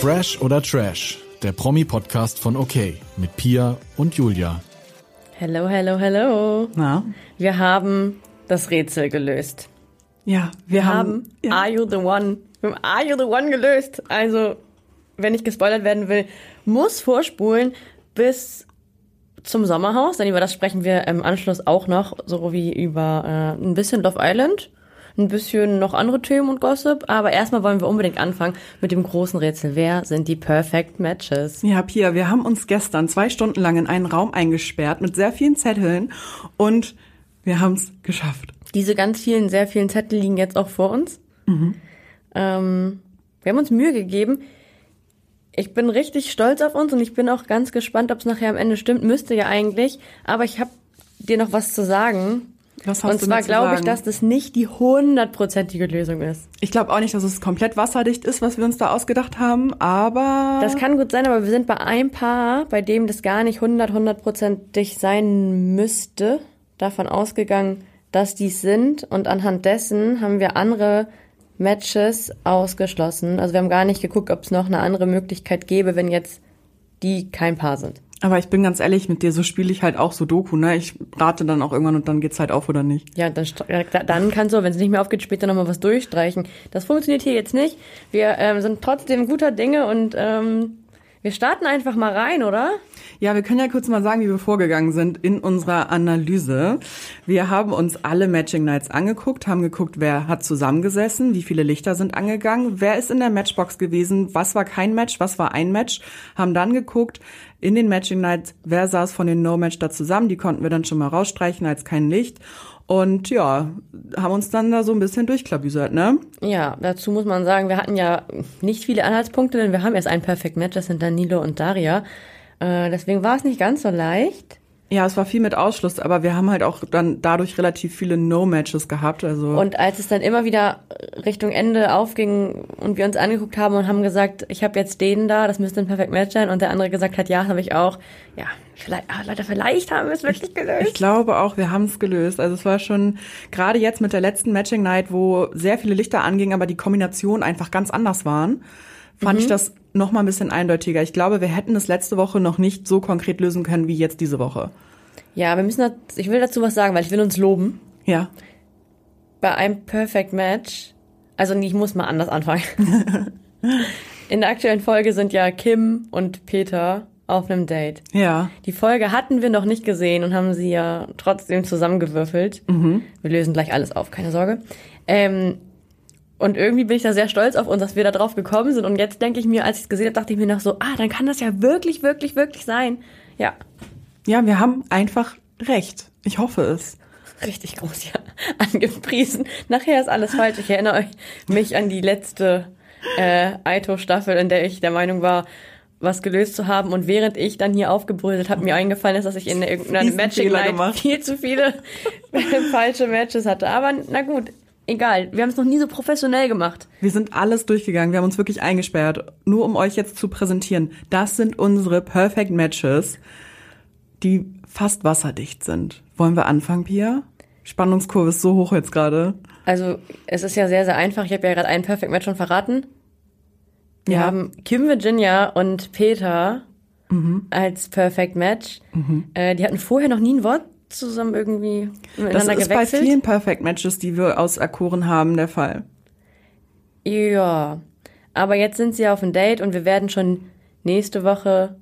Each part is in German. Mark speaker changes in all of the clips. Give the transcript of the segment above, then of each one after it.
Speaker 1: Fresh oder Trash, der Promi-Podcast von OK mit Pia und Julia.
Speaker 2: Hello, hello, hello.
Speaker 3: Na?
Speaker 2: Wir haben das Rätsel gelöst.
Speaker 3: Ja, wir,
Speaker 2: Wir haben
Speaker 3: haben. ja.
Speaker 2: Are You the One? Wir haben Are You the One gelöst. Also, wenn nicht gespoilert werden will, muss vorspulen bis zum Sommerhaus, denn über das sprechen wir im Anschluss auch noch, so wie über äh, ein bisschen Love Island, ein bisschen noch andere Themen und Gossip, aber erstmal wollen wir unbedingt anfangen mit dem großen Rätsel. Wer sind die Perfect Matches?
Speaker 3: Ja, Pia, wir haben uns gestern zwei Stunden lang in einen Raum eingesperrt mit sehr vielen Zetteln und wir haben es geschafft.
Speaker 2: Diese ganz vielen, sehr vielen Zettel liegen jetzt auch vor uns. Ähm, wir haben uns Mühe gegeben. Ich bin richtig stolz auf uns und ich bin auch ganz gespannt, ob es nachher am Ende stimmt. Müsste ja eigentlich. Aber ich habe dir noch was zu sagen.
Speaker 3: Was hast
Speaker 2: und
Speaker 3: du
Speaker 2: zwar glaube ich, dass das nicht die hundertprozentige Lösung ist.
Speaker 3: Ich glaube auch nicht, dass es komplett wasserdicht ist, was wir uns da ausgedacht haben, aber.
Speaker 2: Das kann gut sein, aber wir sind bei einem Paar, bei dem das gar nicht hundert, hundertprozentig sein müsste, davon ausgegangen, dass dies sind. Und anhand dessen haben wir andere Matches ausgeschlossen. Also wir haben gar nicht geguckt, ob es noch eine andere Möglichkeit gäbe, wenn jetzt die kein Paar sind.
Speaker 3: Aber ich bin ganz ehrlich mit dir, so spiele ich halt auch Sudoku, ne? Ich rate dann auch irgendwann und dann geht's halt auf oder nicht.
Speaker 2: Ja, dann, dann kannst du, wenn es nicht mehr aufgeht, später nochmal was durchstreichen. Das funktioniert hier jetzt nicht. Wir ähm, sind trotzdem guter Dinge und ähm, wir starten einfach mal rein, oder?
Speaker 3: Ja, wir können ja kurz mal sagen, wie wir vorgegangen sind in unserer Analyse. Wir haben uns alle Matching Nights angeguckt, haben geguckt, wer hat zusammengesessen, wie viele Lichter sind angegangen, wer ist in der Matchbox gewesen, was war kein Match, was war ein Match, haben dann geguckt in den Matching Nights, wer saß von den No-Match da zusammen, die konnten wir dann schon mal rausstreichen als kein Licht. Und ja, haben uns dann da so ein bisschen durchklabüsert, ne?
Speaker 2: Ja, dazu muss man sagen, wir hatten ja nicht viele Anhaltspunkte, denn wir haben erst ein Perfect Match, das sind Danilo und Daria. Äh, deswegen war es nicht ganz so leicht.
Speaker 3: Ja, es war viel mit Ausschluss, aber wir haben halt auch dann dadurch relativ viele No-Matches gehabt. Also
Speaker 2: Und als es dann immer wieder Richtung Ende aufging und wir uns angeguckt haben und haben gesagt, ich habe jetzt den da, das müsste ein Perfect Match sein, und der andere gesagt hat, ja, habe ich auch. Ja, vielleicht, ah, Leute, vielleicht haben wir es wirklich
Speaker 3: Ich
Speaker 2: gelöst.
Speaker 3: glaube auch, wir haben es gelöst. Also es war schon gerade jetzt mit der letzten Matching Night, wo sehr viele Lichter angingen, aber die Kombinationen einfach ganz anders waren, fand ich das noch mal ein bisschen eindeutiger. Ich glaube, wir hätten es letzte Woche noch nicht so konkret lösen können wie jetzt diese Woche.
Speaker 2: Ja, wir müssen, ich will dazu was sagen, weil ich will uns loben.
Speaker 3: Ja.
Speaker 2: bei einem Perfect Match, also ich muss mal anders anfangen. In der aktuellen Folge sind ja Kim und Peter auf einem Date.
Speaker 3: Ja.
Speaker 2: Die Folge hatten wir noch nicht gesehen und haben sie ja trotzdem zusammengewürfelt. Wir lösen gleich alles auf, keine Sorge. Ähm, und irgendwie bin ich da sehr stolz auf uns, dass wir da drauf gekommen sind. Und jetzt denke ich mir, als ich es gesehen habe, dachte ich mir noch so, ah, dann kann das ja wirklich, wirklich, wirklich sein. Ja,
Speaker 3: Ja, wir haben einfach recht. Ich hoffe es.
Speaker 2: richtig groß ja angepriesen. Nachher ist alles falsch. Ich erinnere euch mich an die letzte äh, Aito-Staffel, in der ich der Meinung war, was gelöst zu haben. Und während ich dann hier aufgebrüllt habe, mir eingefallen ist, dass ich in irgendeiner Matching
Speaker 3: Fehler
Speaker 2: Night
Speaker 3: gemacht.
Speaker 2: viel zu viele falsche Matches hatte. Aber na gut, egal. Wir haben es noch nie so professionell gemacht.
Speaker 3: Wir sind alles durchgegangen. Wir haben uns wirklich eingesperrt, nur um euch jetzt zu präsentieren. Das sind unsere Perfect Matches, die fast wasserdicht sind. Wollen wir anfangen, Pia? Spannungskurve ist so hoch jetzt gerade.
Speaker 2: Also es ist ja sehr, sehr einfach. Ich habe ja gerade einen Perfect Match schon verraten. Wir
Speaker 3: Ja.
Speaker 2: haben Kim Virginia und Peter
Speaker 3: Mhm.
Speaker 2: als Perfect Match. Äh, die hatten vorher noch nie ein Wort zusammen irgendwie
Speaker 3: Das
Speaker 2: miteinander
Speaker 3: ist bei
Speaker 2: gewechselt.
Speaker 3: vielen Perfect Matches, die wir auserkoren haben, der Fall.
Speaker 2: ja, aber jetzt sind sie auf ein Date und wir werden schon nächste Woche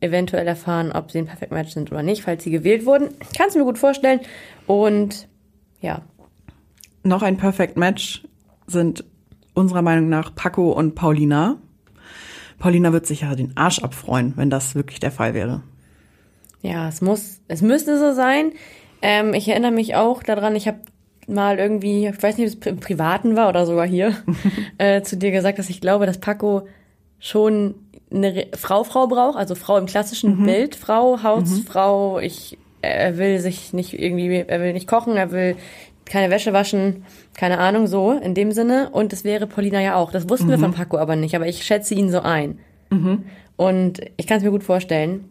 Speaker 2: eventuell erfahren, ob sie ein Perfect Match sind oder nicht, falls sie gewählt wurden. Kannst du mir gut vorstellen. Und ja,
Speaker 3: Noch ein Perfect Match sind unserer Meinung nach Paco und Paulina. Paulina wird sich ja den Arsch abfreuen, wenn das wirklich der Fall wäre.
Speaker 2: Ja, es muss, es müsste so sein. Ähm, ich erinnere mich auch daran, ich habe mal irgendwie, ich weiß nicht, ob es im Privaten war oder sogar hier, äh, zu dir gesagt, dass ich glaube, dass Paco schon eine Re- Frau, Frau braucht, also Frau im klassischen Bild, Frau, Hausfrau, ich, er will sich nicht irgendwie, er will nicht kochen, er will keine Wäsche waschen, keine Ahnung, so, in dem Sinne. Und das wäre Paulina ja auch. Das wussten wir von Paco aber nicht, aber ich schätze ihn so ein. Und ich kann es mir gut vorstellen.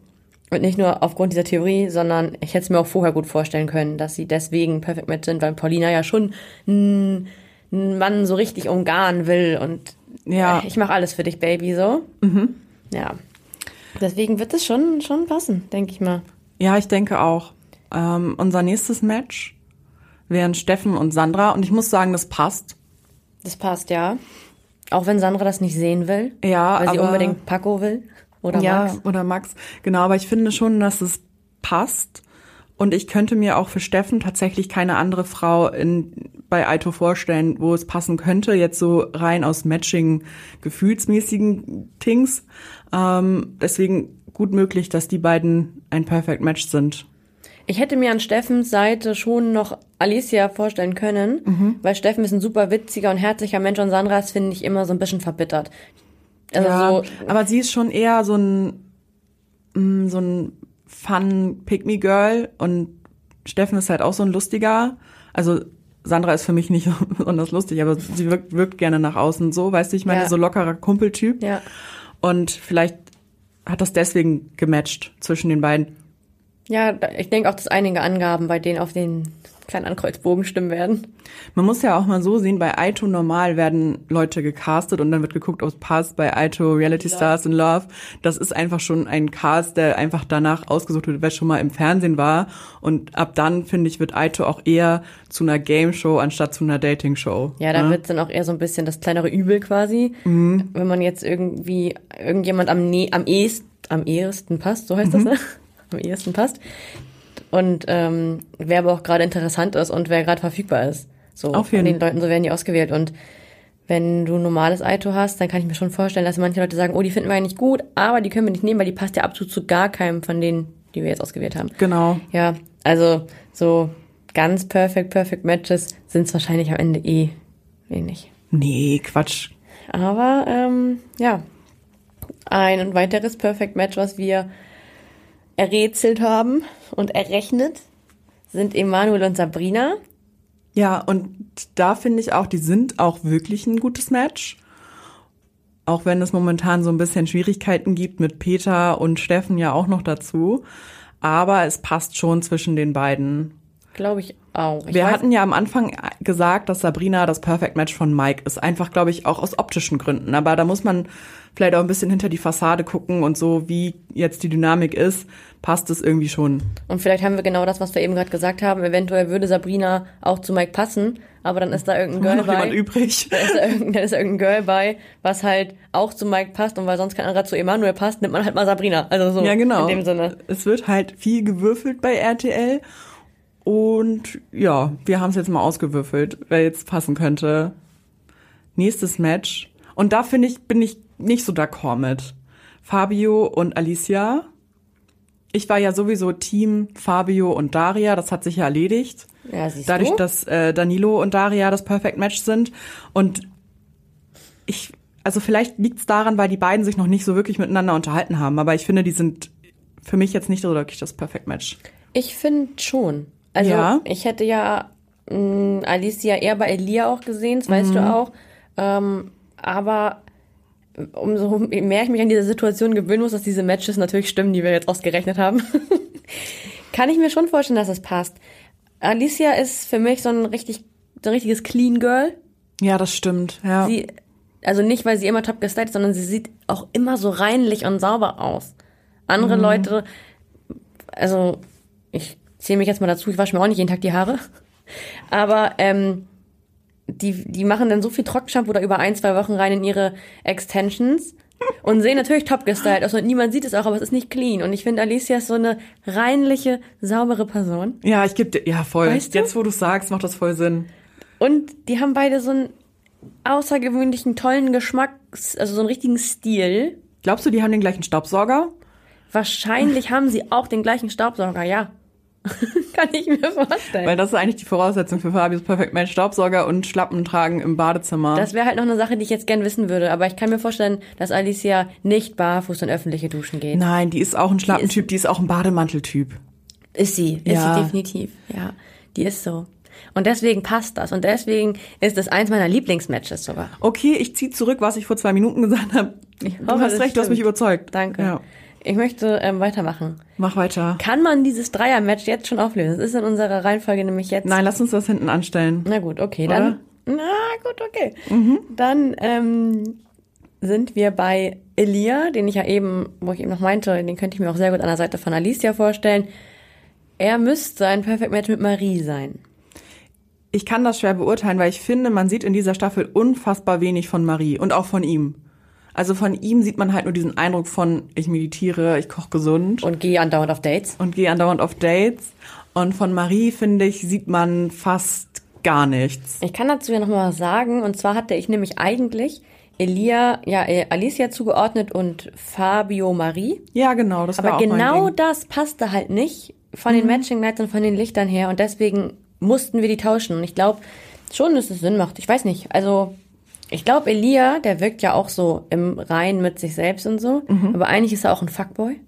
Speaker 2: Und nicht nur aufgrund dieser Theorie, sondern ich hätte es mir auch vorher gut vorstellen können, dass sie deswegen Perfect Match sind, weil Paulina ja schon einen Mann so richtig umgarnen will und
Speaker 3: Ja.
Speaker 2: ich mache alles für dich, Baby, so. Ja. Deswegen wird es schon, schon passen, denke ich mal.
Speaker 3: Ja, ich denke auch. Ähm, unser nächstes Match wären Steffen und Sandra und ich muss sagen, das passt.
Speaker 2: Das passt, ja. Auch wenn Sandra das nicht sehen will.
Speaker 3: Ja,
Speaker 2: Weil sie unbedingt Paco will. Oder
Speaker 3: ja,
Speaker 2: Max.
Speaker 3: oder Max. Genau, aber ich finde schon, dass es passt. Und ich könnte mir auch für Steffen tatsächlich keine andere Frau in, bei Aito vorstellen, wo es passen könnte. Jetzt so rein aus Matching, gefühlsmäßigen Things. Ähm, deswegen gut möglich, dass die beiden ein Perfect Match sind.
Speaker 2: Ich hätte mir an Steffens Seite schon noch Alicia vorstellen können,
Speaker 3: Mhm.
Speaker 2: weil Steffen ist ein super witziger und herzlicher Mensch und Sandra ist, finde ich, immer so ein bisschen verbittert. Also
Speaker 3: ja,
Speaker 2: so,
Speaker 3: aber sie ist schon eher so ein, mm, so ein fun Pick-me-Girl und Steffen ist halt auch so ein lustiger. Also Sandra ist für mich nicht besonders lustig, aber sie wirkt, wirkt gerne nach außen so, weißt du, ich meine,
Speaker 2: Ja.
Speaker 3: so lockerer Kumpeltyp.
Speaker 2: ja.
Speaker 3: Und vielleicht hat das deswegen gematcht zwischen den beiden.
Speaker 2: Ja, ich denke auch, dass einige Angaben bei denen auf den kleinen Ankreuzbogen stimmen werden.
Speaker 3: Man muss ja auch mal so sehen, bei Aito normal werden Leute gecastet und dann wird geguckt, ob es passt. Bei Aito Reality Stars in Love, das ist einfach schon ein Cast, der einfach danach ausgesucht wird, wer schon mal im Fernsehen war. Und ab dann, finde ich, wird Aito auch eher zu einer Game Show anstatt zu einer Dating Show.
Speaker 2: Ja, da wird's dann auch eher so ein bisschen das kleinere Übel quasi.
Speaker 3: Mhm.
Speaker 2: Wenn man jetzt irgendwie irgendjemand am, ne am ehesten, am ehesten passt, so heißt
Speaker 3: Mhm.
Speaker 2: das, ne? Am ehesten passt. Und ähm, wer aber auch gerade interessant ist und wer gerade verfügbar ist. So
Speaker 3: Auf
Speaker 2: von
Speaker 3: jeden.
Speaker 2: den Leuten, so werden die ausgewählt. Und wenn du ein normales Aito hast, dann kann ich mir schon vorstellen, dass manche Leute sagen, oh, die finden wir eigentlich gut, aber die können wir nicht nehmen, weil die passt ja absolut zu gar keinem von denen, die wir jetzt ausgewählt haben.
Speaker 3: Genau.
Speaker 2: Ja, also so ganz perfect, perfect Matches sind es wahrscheinlich am Ende eh wenig.
Speaker 3: Nee, Quatsch.
Speaker 2: Aber ähm, ja, ein weiteres Perfect Match, was wir errätselt haben und errechnet, sind Emanuel und Sabrina.
Speaker 3: Ja, und da finde ich auch, die sind auch wirklich ein gutes Match. Auch wenn es momentan so ein bisschen Schwierigkeiten gibt mit Peter und Steffen ja auch noch dazu. Aber es passt schon zwischen den beiden.
Speaker 2: Glaube ich auch. Ich
Speaker 3: Wir hatten ja am Anfang gesagt, dass Sabrina das Perfect Match von Mike ist. Einfach, glaube ich, auch aus optischen Gründen. Aber da muss man vielleicht auch ein bisschen hinter die Fassade gucken und so, wie jetzt die Dynamik ist, passt es irgendwie schon.
Speaker 2: Und vielleicht haben wir genau das, was wir eben gerade gesagt haben. Eventuell würde Sabrina auch zu Mike passen, aber dann ist da irgendein Girl
Speaker 3: noch jemand
Speaker 2: bei.
Speaker 3: übrig?
Speaker 2: Da ist, da irgendein, da ist irgendein Girl bei, was halt auch zu Mike passt und weil sonst kein anderer zu Emanuel passt, nimmt man halt mal Sabrina. Also so
Speaker 3: Ja, genau.
Speaker 2: in dem Sinne.
Speaker 3: Es wird halt viel gewürfelt bei RTL. Und ja, wir haben es jetzt mal ausgewürfelt, wer jetzt passen könnte. Nächstes Match. Und da finde ich, bin ich nicht so d'accord mit. Fabio und Alicia. Ich war ja sowieso Team Fabio und Daria, das hat sich ja erledigt.
Speaker 2: Ja, siehst
Speaker 3: Dadurch,
Speaker 2: du?
Speaker 3: dass äh, Danilo und Daria das Perfect Match sind. Und ich, also vielleicht liegt es daran, weil die beiden sich noch nicht so wirklich miteinander unterhalten haben. Aber ich finde, die sind für mich jetzt nicht so wirklich das Perfect Match.
Speaker 2: Ich finde schon. Also
Speaker 3: Ja.
Speaker 2: ich hätte ja mh, Alicia eher bei Elia auch gesehen, das weißt
Speaker 3: Mhm.
Speaker 2: du auch. Ähm, aber umso mehr ich mich an diese Situation gewöhnen muss, dass diese Matches natürlich stimmen, die wir jetzt ausgerechnet haben, kann ich mir schon vorstellen, dass es passt. Alicia ist für mich so ein richtig, so ein richtiges Clean Girl.
Speaker 3: Ja, das stimmt. Ja.
Speaker 2: Sie, also nicht, weil sie immer top gestylt ist, sondern sie sieht auch immer so reinlich und sauber aus. Andere Leute, also ich zähle mich jetzt mal dazu, ich wasche mir auch nicht jeden Tag die Haare, aber ähm, die, die machen dann so viel Trockenshampoo da über ein, zwei Wochen rein in ihre Extensions und sehen natürlich top gestylt aus und niemand sieht es auch, aber es ist nicht clean. Und ich finde, Alicia ist so eine reinliche, saubere Person.
Speaker 3: ja, ich gebe dir, ja voll.
Speaker 2: Weißt du?
Speaker 3: Jetzt, wo du sagst, macht das voll Sinn.
Speaker 2: Und die haben beide so einen außergewöhnlichen, tollen Geschmack, also so einen richtigen Stil.
Speaker 3: Glaubst du, die haben den gleichen Staubsauger?
Speaker 2: Wahrscheinlich haben sie auch den gleichen Staubsauger, ja. Kann ich mir vorstellen.
Speaker 3: Weil das ist eigentlich die Voraussetzung für Fabius Perfect Match. Staubsauger und Schlappen tragen im Badezimmer.
Speaker 2: das wäre halt noch eine Sache, die ich jetzt gern wissen würde. Aber ich kann mir vorstellen, dass Alicia nicht barfuß in öffentliche Duschen geht.
Speaker 3: Nein, die ist auch ein Schlappentyp, die ist auch ein Bademanteltyp.
Speaker 2: Ist sie, ist
Speaker 3: Ja.
Speaker 2: sie definitiv. Ja, die ist so. Und deswegen passt das. Und deswegen ist es eins meiner Lieblingsmatches sogar.
Speaker 3: Okay, ich ziehe zurück, was ich vor zwei Minuten gesagt habe. Du
Speaker 2: hoffe,
Speaker 3: hast
Speaker 2: das
Speaker 3: recht, du hast mich
Speaker 2: stimmt.
Speaker 3: überzeugt.
Speaker 2: Danke.
Speaker 3: Ja.
Speaker 2: Ich möchte ähm, weitermachen.
Speaker 3: Mach weiter.
Speaker 2: Kann man dieses Dreier-Match jetzt schon auflösen? Das ist in unserer Reihenfolge nämlich jetzt.
Speaker 3: Nein, lass uns das hinten anstellen.
Speaker 2: Na gut, okay,
Speaker 3: Oder?
Speaker 2: dann Na gut, okay. Dann ähm, sind wir bei Elia, den ich ja eben, wo ich eben noch meinte, den könnte ich mir auch sehr gut an der Seite von Alicia vorstellen. Er müsste ein Perfect Match mit Marie sein.
Speaker 3: Ich kann das schwer beurteilen, weil ich finde, man sieht in dieser Staffel unfassbar wenig von Marie und auch von ihm. Also von ihm sieht man halt nur diesen Eindruck von, ich meditiere, ich koche gesund
Speaker 2: Und gehe andauernd auf Dates.
Speaker 3: und gehe andauernd auf Dates. Und von Marie, finde ich, sieht man fast gar nichts.
Speaker 2: Ich kann dazu ja noch mal was sagen. Und zwar hatte ich nämlich eigentlich Elia, ja, äh, Alicia zugeordnet und Fabio Marie.
Speaker 3: Ja, genau, das war
Speaker 2: Aber
Speaker 3: auch
Speaker 2: genau.
Speaker 3: Mhm.
Speaker 2: das passte halt nicht von den Matching Nights und von den Lichtern her. Und deswegen mussten wir die tauschen. Und ich glaube schon, dass es Sinn macht. Ich weiß nicht. Also, ich glaube, Elia, der wirkt ja auch so im Rein mit sich selbst und so.
Speaker 3: Mhm.
Speaker 2: Aber eigentlich ist er auch ein Fuckboy.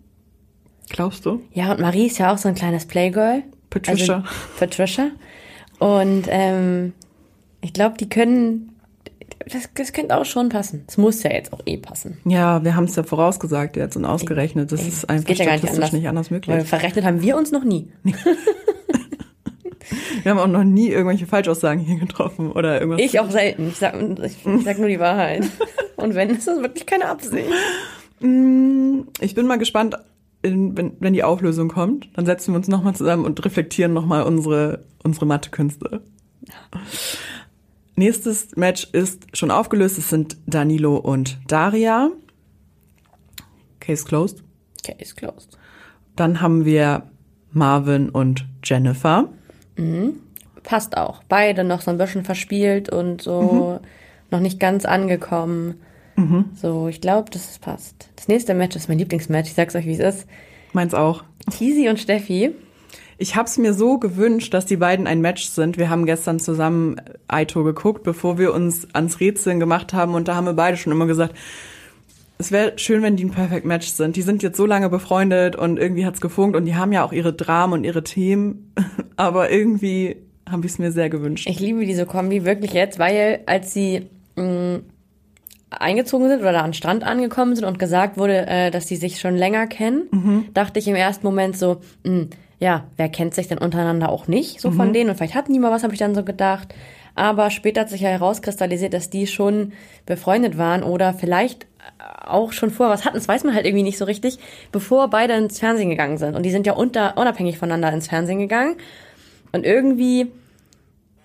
Speaker 3: Glaubst du?
Speaker 2: Ja, und Marie ist ja auch so ein kleines Playgirl.
Speaker 3: Patricia.
Speaker 2: Also, Patricia. Und ähm, ich glaube, die können. Das, das könnte auch schon passen. Es muss ja jetzt auch eh passen.
Speaker 3: Ja, wir haben es ja vorausgesagt jetzt und ausgerechnet. Das ist
Speaker 2: Das
Speaker 3: einfach
Speaker 2: geht ja gar nicht
Speaker 3: statistisch
Speaker 2: anders.
Speaker 3: nicht anders möglich.
Speaker 2: Weil verrechnet haben wir uns noch nie.
Speaker 3: Wir haben auch noch nie irgendwelche Falschaussagen hier getroffen oder irgendwas.
Speaker 2: Ich auch selten. Ich sag, ich, ich sag nur die Wahrheit. Und wenn, ist das wirklich keine Absicht.
Speaker 3: Ich bin mal gespannt, wenn, wenn die Auflösung kommt. Dann setzen wir uns nochmal zusammen und reflektieren nochmal unsere, unsere Mathekünste. Nächstes Match ist schon aufgelöst. Es sind Danilo und Daria. Case closed.
Speaker 2: Case closed.
Speaker 3: Dann haben wir Marvin und Jennifer.
Speaker 2: Passt auch. Beide noch so ein bisschen verspielt und so noch nicht ganz angekommen. So, ich glaube, dass es passt. Das nächste Match ist mein Lieblingsmatch. Ich sag's euch, wie es ist.
Speaker 3: Meins auch.
Speaker 2: Tisi und Steffi.
Speaker 3: Ich habe es mir so gewünscht, dass die beiden ein Match sind. Wir haben gestern zusammen Aito geguckt, bevor wir uns ans Rätseln gemacht haben. Und da haben wir beide schon immer gesagt, es wäre schön, wenn die ein Perfect Match sind. Die sind jetzt so lange befreundet und irgendwie hat's gefunkt und die haben ja auch ihre Dramen und ihre Themen. Aber irgendwie haben wir es mir sehr gewünscht.
Speaker 2: Ich liebe diese Kombi wirklich jetzt, weil als sie mh, eingezogen sind oder da am Strand angekommen sind und gesagt wurde, äh, dass sie sich schon länger kennen, dachte ich im ersten Moment so, mh, ja, wer kennt sich denn untereinander auch nicht, so von denen und vielleicht hatten die mal was, habe ich dann so gedacht. Aber später hat sich ja herauskristallisiert, dass die schon befreundet waren oder vielleicht auch schon vorher was hatten. Das weiß man halt irgendwie nicht so richtig, bevor beide ins Fernsehen gegangen sind. Und die sind ja unter, unabhängig voneinander ins Fernsehen gegangen. Und irgendwie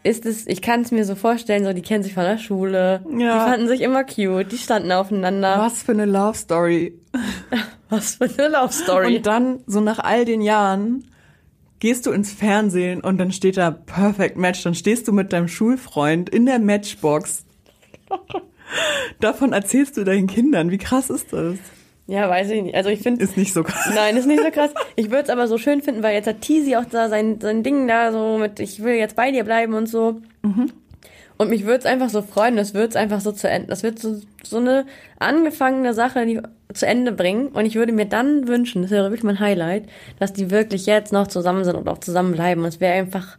Speaker 2: ist es, ich kann es mir so vorstellen, so die kennen sich von der Schule,
Speaker 3: Ja.
Speaker 2: die fanden sich immer cute, die standen aufeinander.
Speaker 3: Was für eine Love Story.
Speaker 2: Was für eine Love Story.
Speaker 3: Und dann, so nach all den Jahren, gehst du ins Fernsehen und dann steht da Perfect Match. Dann stehst du mit deinem Schulfreund in der Matchbox. Davon erzählst du deinen Kindern. Wie krass ist das?
Speaker 2: ja, weiß ich nicht. Also ich finde,
Speaker 3: Ist nicht so krass.
Speaker 2: nein, ist nicht so krass. Ich würde es aber so schön finden, weil jetzt hat Teasy auch da sein, sein Ding da so mit, ich will jetzt bei dir bleiben und so. Und mich würde es einfach so freuen, das wird es einfach so zu Ende, das wird so, so eine angefangene Sache, die zu Ende bringen. Und ich würde mir dann wünschen, das wäre wirklich mein Highlight, dass die wirklich jetzt noch zusammen sind und auch zusammenbleiben. Und es wäre einfach,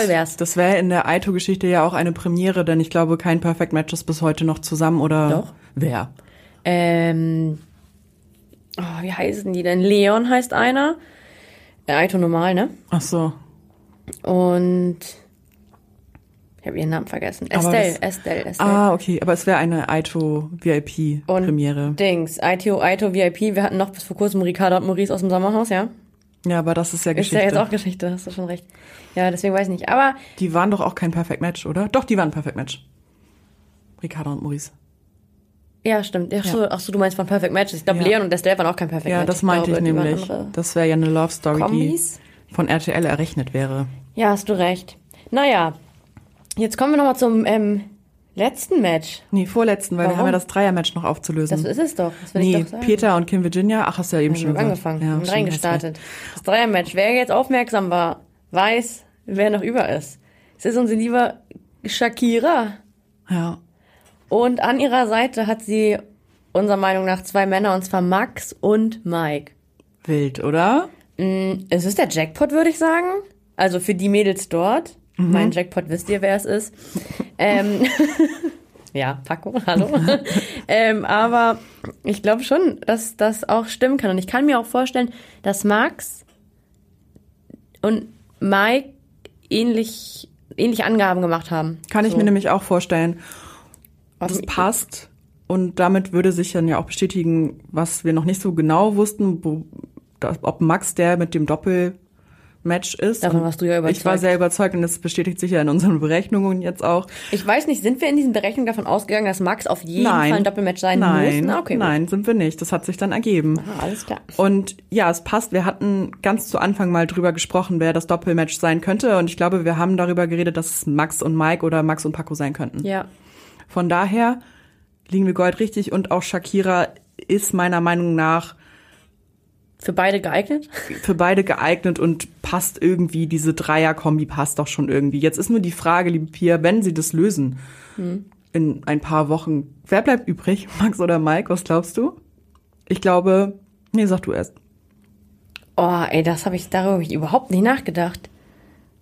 Speaker 2: toll wär's.
Speaker 3: Das wäre in der Aito-Geschichte ja auch eine Premiere, denn ich glaube, kein Perfect Match ist bis heute noch zusammen oder
Speaker 2: Doch.
Speaker 3: wer?
Speaker 2: Ähm, oh, wie heißen die denn? Leon heißt einer. Äh, Aito normal, ne?
Speaker 3: Ach so.
Speaker 2: Und ich habe ihren Namen vergessen. Estelle,
Speaker 3: das-
Speaker 2: Estelle, Estelle.
Speaker 3: Ah, okay. Aber es wäre eine
Speaker 2: und
Speaker 3: Aito-VIP-Premiere.
Speaker 2: Dings, Aito, Aito VIP. Wir hatten noch bis vor kurzem Ricardo und Maurice aus dem Sommerhaus, ja?
Speaker 3: Ja, aber das ist ja
Speaker 2: Ist
Speaker 3: Geschichte.
Speaker 2: ja jetzt auch Geschichte, hast du schon recht. Ja, deswegen weiß ich nicht. Aber
Speaker 3: die waren doch auch kein Perfect Match, oder? Doch, die waren ein Perfect Match. Ricardo und Maurice.
Speaker 2: ja, stimmt. Ach so, ach so du meinst von Perfect Matches. Ich glaube,
Speaker 3: Ja.
Speaker 2: Leon und Estelle waren auch kein Perfect
Speaker 3: Ja,
Speaker 2: Match.
Speaker 3: das meinte ich,
Speaker 2: glaube, waren
Speaker 3: nämlich. Das wäre ja eine Love Story,
Speaker 2: Kombis.
Speaker 3: die von RTL errechnet wäre.
Speaker 2: Ja, hast du recht. Naja, jetzt kommen wir nochmal zum ähm, letzten Match.
Speaker 3: Nee, vorletzten, weil wir
Speaker 2: Warum?
Speaker 3: haben ja das Dreier-Match noch aufzulösen.
Speaker 2: Das ist es doch. Das will
Speaker 3: nee,
Speaker 2: ich doch sagen.
Speaker 3: Peter und Kim Virginia. Ach, hast du ja eben
Speaker 2: Wir
Speaker 3: schon gesagt.
Speaker 2: angefangen,
Speaker 3: Ja,
Speaker 2: haben
Speaker 3: stimmt,
Speaker 2: reingestartet. Das Dreiermatch. Wer jetzt aufmerksam war, weiß, wer noch über ist. Es ist unsere liebe Shakira.
Speaker 3: Ja.
Speaker 2: Und an ihrer Seite hat sie unserer Meinung nach zwei Männer, und zwar Max und Mike.
Speaker 3: Wild, oder?
Speaker 2: Es ist der Jackpot, würde ich sagen. Also für die Mädels dort. Mein Jackpot wisst ihr, wer es ist. ähm, ja, Paco, hallo. ähm, aber ich glaube schon, dass das auch stimmen kann. Und ich kann mir auch vorstellen, dass Max und Mike ähnlich ähnliche Angaben gemacht haben.
Speaker 3: Kann ich
Speaker 2: So.
Speaker 3: mir nämlich auch vorstellen.
Speaker 2: Auf
Speaker 3: Das passt. Und damit würde sich dann ja auch bestätigen, was wir noch nicht so genau wussten, wo, ob Max der mit dem Doppelmatch ist.
Speaker 2: Davon warst du ja
Speaker 3: Ich war
Speaker 2: überzeugt.
Speaker 3: sehr überzeugt und das bestätigt sich ja in unseren Berechnungen jetzt auch.
Speaker 2: Ich weiß nicht, sind wir in diesen Berechnungen davon ausgegangen, dass Max auf jeden
Speaker 3: nein.
Speaker 2: Fall ein Doppelmatch sein
Speaker 3: nein,
Speaker 2: muss? Na, okay, gut.
Speaker 3: nein, sind wir nicht. Das hat sich dann ergeben.
Speaker 2: Ah, alles klar.
Speaker 3: Und ja, es passt. Wir hatten ganz zu Anfang mal drüber gesprochen, wer das Doppelmatch sein könnte. Und ich glaube, wir haben darüber geredet, dass es Max und Mike oder Max und Paco sein könnten.
Speaker 2: Ja.
Speaker 3: Von daher liegen wir Gold richtig und auch Shakira ist meiner Meinung nach
Speaker 2: Für beide geeignet?
Speaker 3: für beide geeignet und passt irgendwie, diese Dreier-Kombi passt doch schon irgendwie. Jetzt ist nur die Frage, liebe Pia, wenn sie das lösen in ein paar Wochen, wer bleibt übrig? Max oder Mike? Was glaubst du? Ich glaube, nee, sag du erst.
Speaker 2: Oh, ey, das habe ich darüber hab ich überhaupt nicht nachgedacht.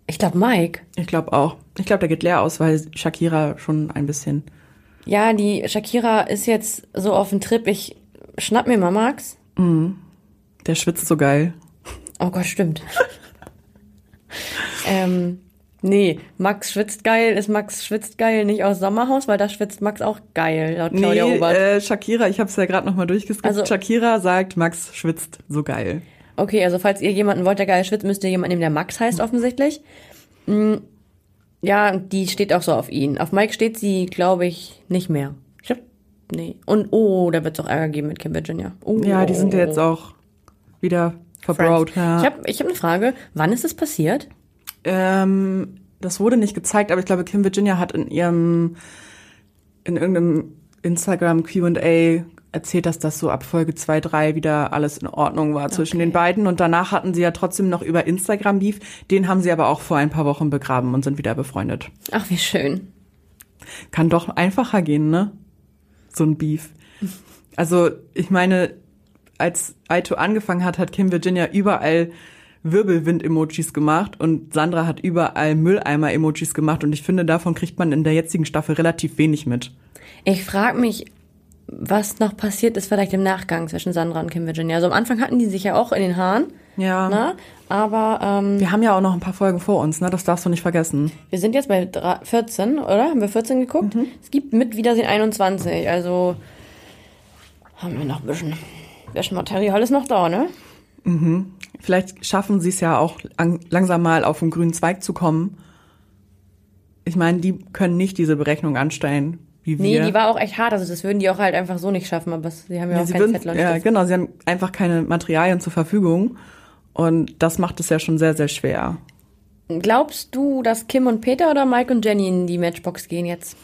Speaker 2: Ich glaube Mike.
Speaker 3: Ich glaube auch. Ich glaube, der geht leer aus, weil Shakira schon ein bisschen.
Speaker 2: Ja, die Shakira ist jetzt so auf dem Trip. Ich schnapp mir mal Max.
Speaker 3: Der schwitzt so geil.
Speaker 2: Oh Gott, stimmt. ähm, nee, Max schwitzt geil ist Max schwitzt geil nicht aus Sommerhaus, weil da schwitzt Max auch geil, laut Claudia
Speaker 3: nee,
Speaker 2: Obert.
Speaker 3: äh, Shakira, ich habe es ja gerade noch mal durchgeskippt.
Speaker 2: Also-
Speaker 3: Shakira sagt, Max schwitzt so geil.
Speaker 2: Okay, also falls ihr jemanden wollt, der geil schwitzt, müsst ihr jemanden nehmen, der Max heißt offensichtlich. Mm, Ja, die steht auch so auf ihn. Auf Mike steht sie, glaube ich, nicht mehr. Ich glaub, nee. Und oh, da wird es auch Ärger geben mit Kim Virginia. Oh,
Speaker 3: Ja, die sind ja jetzt auch wieder
Speaker 2: Friends.
Speaker 3: Ja.
Speaker 2: Ich habe ich hab eine Frage. Wann ist das passiert?
Speaker 3: Ähm, das wurde nicht gezeigt, aber ich glaube, Kim Virginia hat in ihrem, in irgendeinem Instagram Q&A erzählt, dass das so ab Folge 2, 3 wieder alles in Ordnung war zwischen
Speaker 2: Okay.
Speaker 3: den beiden. Und danach hatten sie ja trotzdem noch über Instagram Beef. Den haben sie aber auch vor ein paar Wochen begraben und sind wieder befreundet.
Speaker 2: Ach, wie schön.
Speaker 3: Kann doch einfacher gehen, ne? So ein Beef. Also, ich meine, als Aito angefangen hat, hat Kim Virginia überall Wirbelwind-Emojis gemacht und Sandra hat überall Mülleimer-Emojis gemacht und ich finde, davon kriegt man in der jetzigen Staffel relativ wenig mit.
Speaker 2: Ich frage mich, was noch passiert ist vielleicht im Nachgang zwischen Sandra und Kim Virginia. Also am Anfang hatten die sich ja auch in den Haaren,
Speaker 3: Ja.
Speaker 2: ne? Aber ähm,
Speaker 3: Wir haben ja auch noch ein paar Folgen vor uns, ne? Das darfst du nicht vergessen.
Speaker 2: wir sind jetzt bei dra- 14, oder? Haben wir 14 geguckt? Es gibt mit Wiedersehen 21, also haben wir noch ein bisschen, bisschen Material ist noch da, ne?
Speaker 3: Vielleicht schaffen sie es ja auch an, langsam mal auf den grünen Zweig zu kommen. Ich meine, die können nicht diese Berechnung anstellen, wie
Speaker 2: Nee,
Speaker 3: wir.
Speaker 2: die war auch echt hart, also das würden die auch halt einfach so nicht schaffen, aber sie haben ja,
Speaker 3: Ja,
Speaker 2: auch keinen
Speaker 3: würden,
Speaker 2: Zettel und
Speaker 3: ja,
Speaker 2: Stift.
Speaker 3: genau, sie haben einfach keine Materialien zur Verfügung. Und das macht es ja schon sehr, sehr schwer.
Speaker 2: Glaubst du, dass Kim und Peter oder Mike und Jenny in die Matchbox gehen jetzt?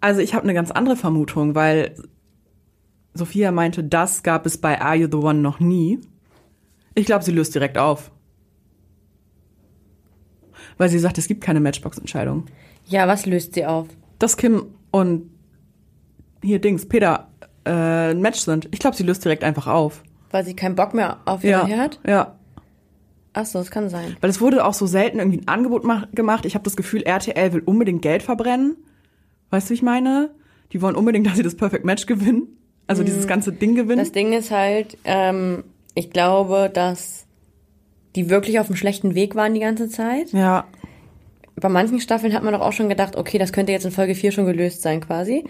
Speaker 3: Also ich habe eine ganz andere Vermutung, weil Sophia meinte, das gab es bei Are You the One noch nie. Ich glaube, sie löst direkt auf. Weil sie sagt, es gibt keine Matchbox-Entscheidung.
Speaker 2: Ja, was löst sie auf?
Speaker 3: Dass Kim und hier Dings, Peter, äh, ein Match sind. Ich glaube, sie löst direkt einfach auf.
Speaker 2: Weil sie keinen Bock mehr auf ihn
Speaker 3: Ja,
Speaker 2: hat?
Speaker 3: ja.
Speaker 2: Ach so, das kann sein.
Speaker 3: Weil es wurde auch so selten irgendwie ein Angebot mach, gemacht. Ich habe das Gefühl, RTL will unbedingt Geld verbrennen. Weißt du, wie ich meine? Die wollen unbedingt, dass sie das Perfect Match gewinnen. Also dieses ganze Ding gewinnen.
Speaker 2: Das Ding ist halt, ähm, ich glaube, dass die wirklich auf einem schlechten Weg waren die ganze Zeit.
Speaker 3: ja,
Speaker 2: Bei manchen Staffeln hat man doch auch schon gedacht, okay, das könnte jetzt in Folge 4 schon gelöst sein quasi.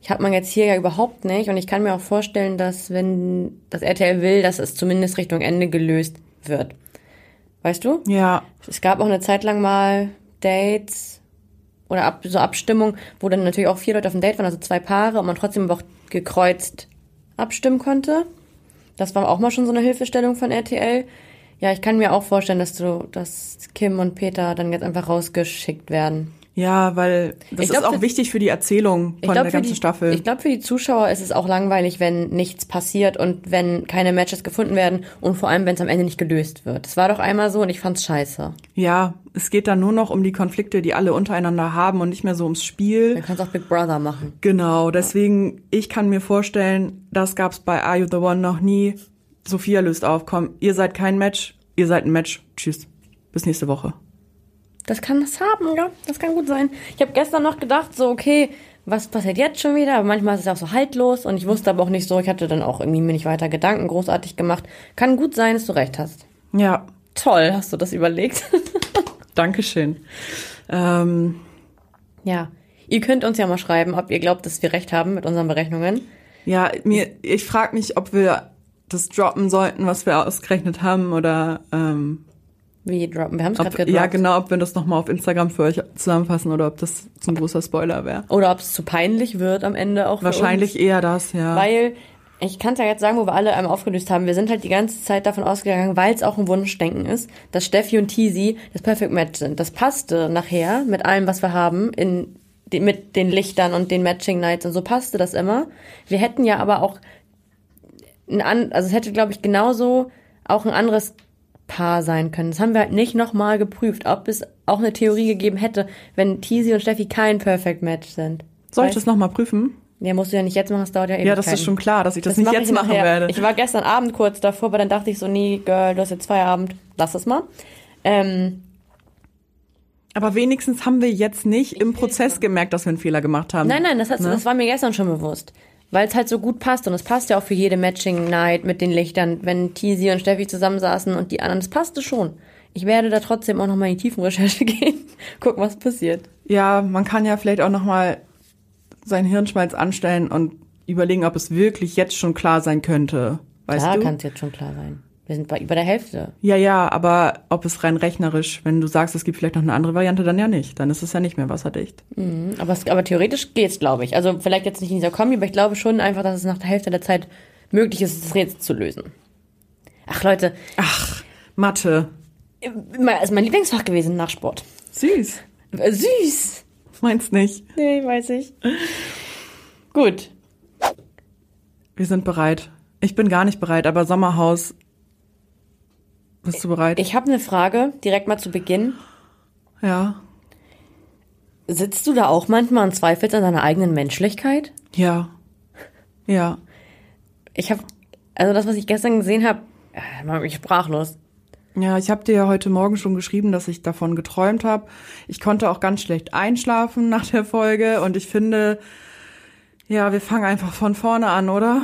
Speaker 2: Ich hat man jetzt hier ja überhaupt nicht und ich kann mir auch vorstellen, dass wenn das RTL will, dass es zumindest Richtung Ende gelöst wird. Weißt du?
Speaker 3: ja,
Speaker 2: Es gab auch eine Zeit lang mal Dates oder Ab so Abstimmung, wo dann natürlich auch vier Leute auf dem Date waren, also zwei Paare und man trotzdem aber auch gekreuzt abstimmen konnte. Das war auch mal schon so eine Hilfestellung von RTL. Ja, ich kann mir auch vorstellen, dass du, dass Kim und Peter dann jetzt einfach rausgeschickt werden.
Speaker 3: Ja, weil das
Speaker 2: glaub,
Speaker 3: ist auch wichtig für die Erzählung von
Speaker 2: glaub,
Speaker 3: der ganzen
Speaker 2: die,
Speaker 3: Staffel.
Speaker 2: Ich glaube, für die Zuschauer ist es auch langweilig, wenn nichts passiert und wenn keine Matches gefunden werden und vor allem, wenn es am Ende nicht gelöst wird. Es war doch einmal so und ich fand's scheiße.
Speaker 3: ja, es geht dann nur noch um die Konflikte, die alle untereinander haben und nicht mehr so ums Spiel.
Speaker 2: Dann kannst auch Big Brother machen.
Speaker 3: Genau, deswegen, ich kann mir vorstellen, das gab's bei Are You the One noch nie. Sophia löst auf, komm, ihr seid kein Match, ihr seid ein Match. Tschüss. Bis nächste Woche.
Speaker 2: Das kann das haben, ja. Das kann gut sein. Ich habe gestern noch gedacht, so, okay, was passiert jetzt schon wieder? Aber manchmal ist es auch so haltlos und ich wusste aber auch nicht so. Ich hatte dann auch irgendwie mir nicht weiter Gedanken großartig gemacht. Kann gut sein, dass du recht hast.
Speaker 3: Ja,
Speaker 2: Toll, hast du das überlegt.
Speaker 3: Dankeschön. Ähm,
Speaker 2: Ja. Ihr könnt uns ja mal schreiben, ob ihr glaubt, dass wir recht haben mit unseren Berechnungen.
Speaker 3: Ja, mir, ich frage mich, ob wir das droppen sollten, was wir ausgerechnet haben, oder ähm,
Speaker 2: Wie droppen? Wir haben es gerade gedroppt.
Speaker 3: ja genau, ob wir das nochmal auf Instagram für euch zusammenfassen oder ob das zu ein großer Spoiler wäre.
Speaker 2: Oder ob es zu peinlich wird am Ende auch
Speaker 3: Wahrscheinlich eher das, ja.
Speaker 2: Weil, ich kann es ja jetzt sagen, wo wir alle einmal aufgelöst haben, wir sind halt die ganze Zeit davon ausgegangen, weil es auch ein Wunschdenken ist, dass Steffi und Tizi das Perfect Match sind. Das passte nachher mit allem, was wir haben, in, mit den Lichtern und den Matching Nights und so passte das immer. Wir hätten ja aber auch ein also es hätte, glaube ich, genauso auch ein anderes Paar sein können. Das haben wir halt nicht nochmal geprüft, ob es auch eine Theorie gegeben hätte, wenn Tizi und Steffi kein Perfect Match sind.
Speaker 3: Soll ich
Speaker 2: Weißt-
Speaker 3: das nochmal prüfen?
Speaker 2: Ja, musst du ja nicht jetzt machen, das dauert ja
Speaker 3: Ja,
Speaker 2: Ewigkeiten.
Speaker 3: das ist schon klar, dass ich das, nicht
Speaker 2: mach
Speaker 3: jetzt
Speaker 2: ich
Speaker 3: machen
Speaker 2: nachher.
Speaker 3: werde.
Speaker 2: Ich war gestern Abend kurz davor, aber dann dachte ich so, nee, Girl, du hast jetzt Feierabend, lass es mal. Ähm,
Speaker 3: Aber wenigstens haben wir jetzt nicht im Prozess gemerkt, dass wir einen Fehler gemacht haben.
Speaker 2: nein, nein, das, hat,
Speaker 3: Ne?
Speaker 2: das war mir gestern schon bewusst. Weil es halt so gut passt und es passt ja auch für jede Matching Night mit den Lichtern, wenn Tizi und Steffi zusammensaßen und die anderen, das passte schon. Ich werde da trotzdem auch nochmal in die Tiefenrecherche gehen, gucken, was passiert.
Speaker 3: Ja, man kann ja vielleicht auch nochmal seinen Hirnschmalz anstellen und überlegen, ob es wirklich jetzt schon klar sein könnte. Weißt
Speaker 2: Klar
Speaker 3: du?
Speaker 2: kann es jetzt schon klar sein. Wir sind bei über der Hälfte.
Speaker 3: Ja, ja, aber ob es rein rechnerisch, wenn du sagst, es gibt vielleicht noch eine andere Variante, dann ja nicht. Dann ist es ja nicht mehr wasserdicht.
Speaker 2: Aber, es, aber theoretisch geht's, glaube ich. Also vielleicht jetzt nicht in dieser Kombi, aber ich glaube schon einfach, dass es nach der Hälfte der Zeit möglich ist, das Rätsel zu lösen. Ach Leute,
Speaker 3: Ach, Mathe.
Speaker 2: ist mein Lieblingsfach gewesen nach Sport.
Speaker 3: Süß.
Speaker 2: Äh, Süß.
Speaker 3: Meinst nicht?
Speaker 2: Nee, weiß ich. Gut.
Speaker 3: Wir sind bereit. Ich bin gar nicht bereit, aber Sommerhaus. Bist du bereit?
Speaker 2: Ich habe eine Frage, direkt mal zu Beginn.
Speaker 3: ja.
Speaker 2: Sitzt du da auch manchmal und zweifelst an deiner eigenen Menschlichkeit?
Speaker 3: Ja. Ja.
Speaker 2: Ich habe, also das, was ich gestern gesehen habe, macht mich sprachlos.
Speaker 3: Ja, ich habe dir ja heute Morgen schon geschrieben, dass ich davon geträumt habe. Ich konnte auch ganz schlecht einschlafen nach der Folge und ich finde, ja, wir fangen einfach von vorne an, oder?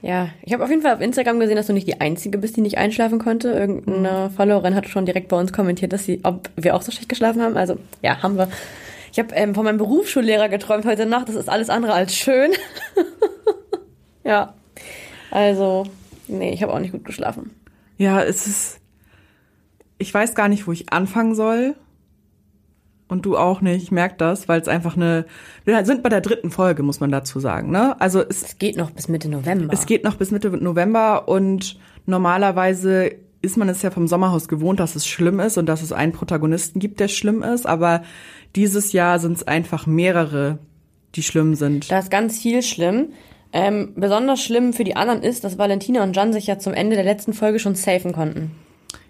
Speaker 2: Ja, ich habe auf jeden Fall auf Instagram gesehen, dass du nicht die Einzige bist, die nicht einschlafen konnte. Irgendeine Followerin hat schon direkt bei uns kommentiert, dass sie, ob wir auch so schlecht geschlafen haben. Also, ja, haben wir. Ich habe ähm, von meinem Berufsschullehrer geträumt heute Nacht. Das ist alles andere als schön. ja. Also, nee, ich habe auch nicht gut geschlafen.
Speaker 3: Ja, es ist. Ich weiß gar nicht, wo ich anfangen soll. Und du auch nicht. Ich merke das, weil es einfach eine. Wir sind bei der dritten Folge, muss man dazu sagen. Ne? Also es,
Speaker 2: Es geht noch bis Mitte November.
Speaker 3: es geht noch bis Mitte November und normalerweise ist man es ja vom Sommerhaus gewohnt, dass es schlimm ist und dass es einen Protagonisten gibt, der schlimm ist. Aber dieses Jahr sind es einfach mehrere, die schlimm sind.
Speaker 2: Da ist ganz viel schlimm. Ähm, besonders schlimm für die anderen ist, dass Valentina und Jan sich ja zum Ende der letzten Folge schon safen konnten.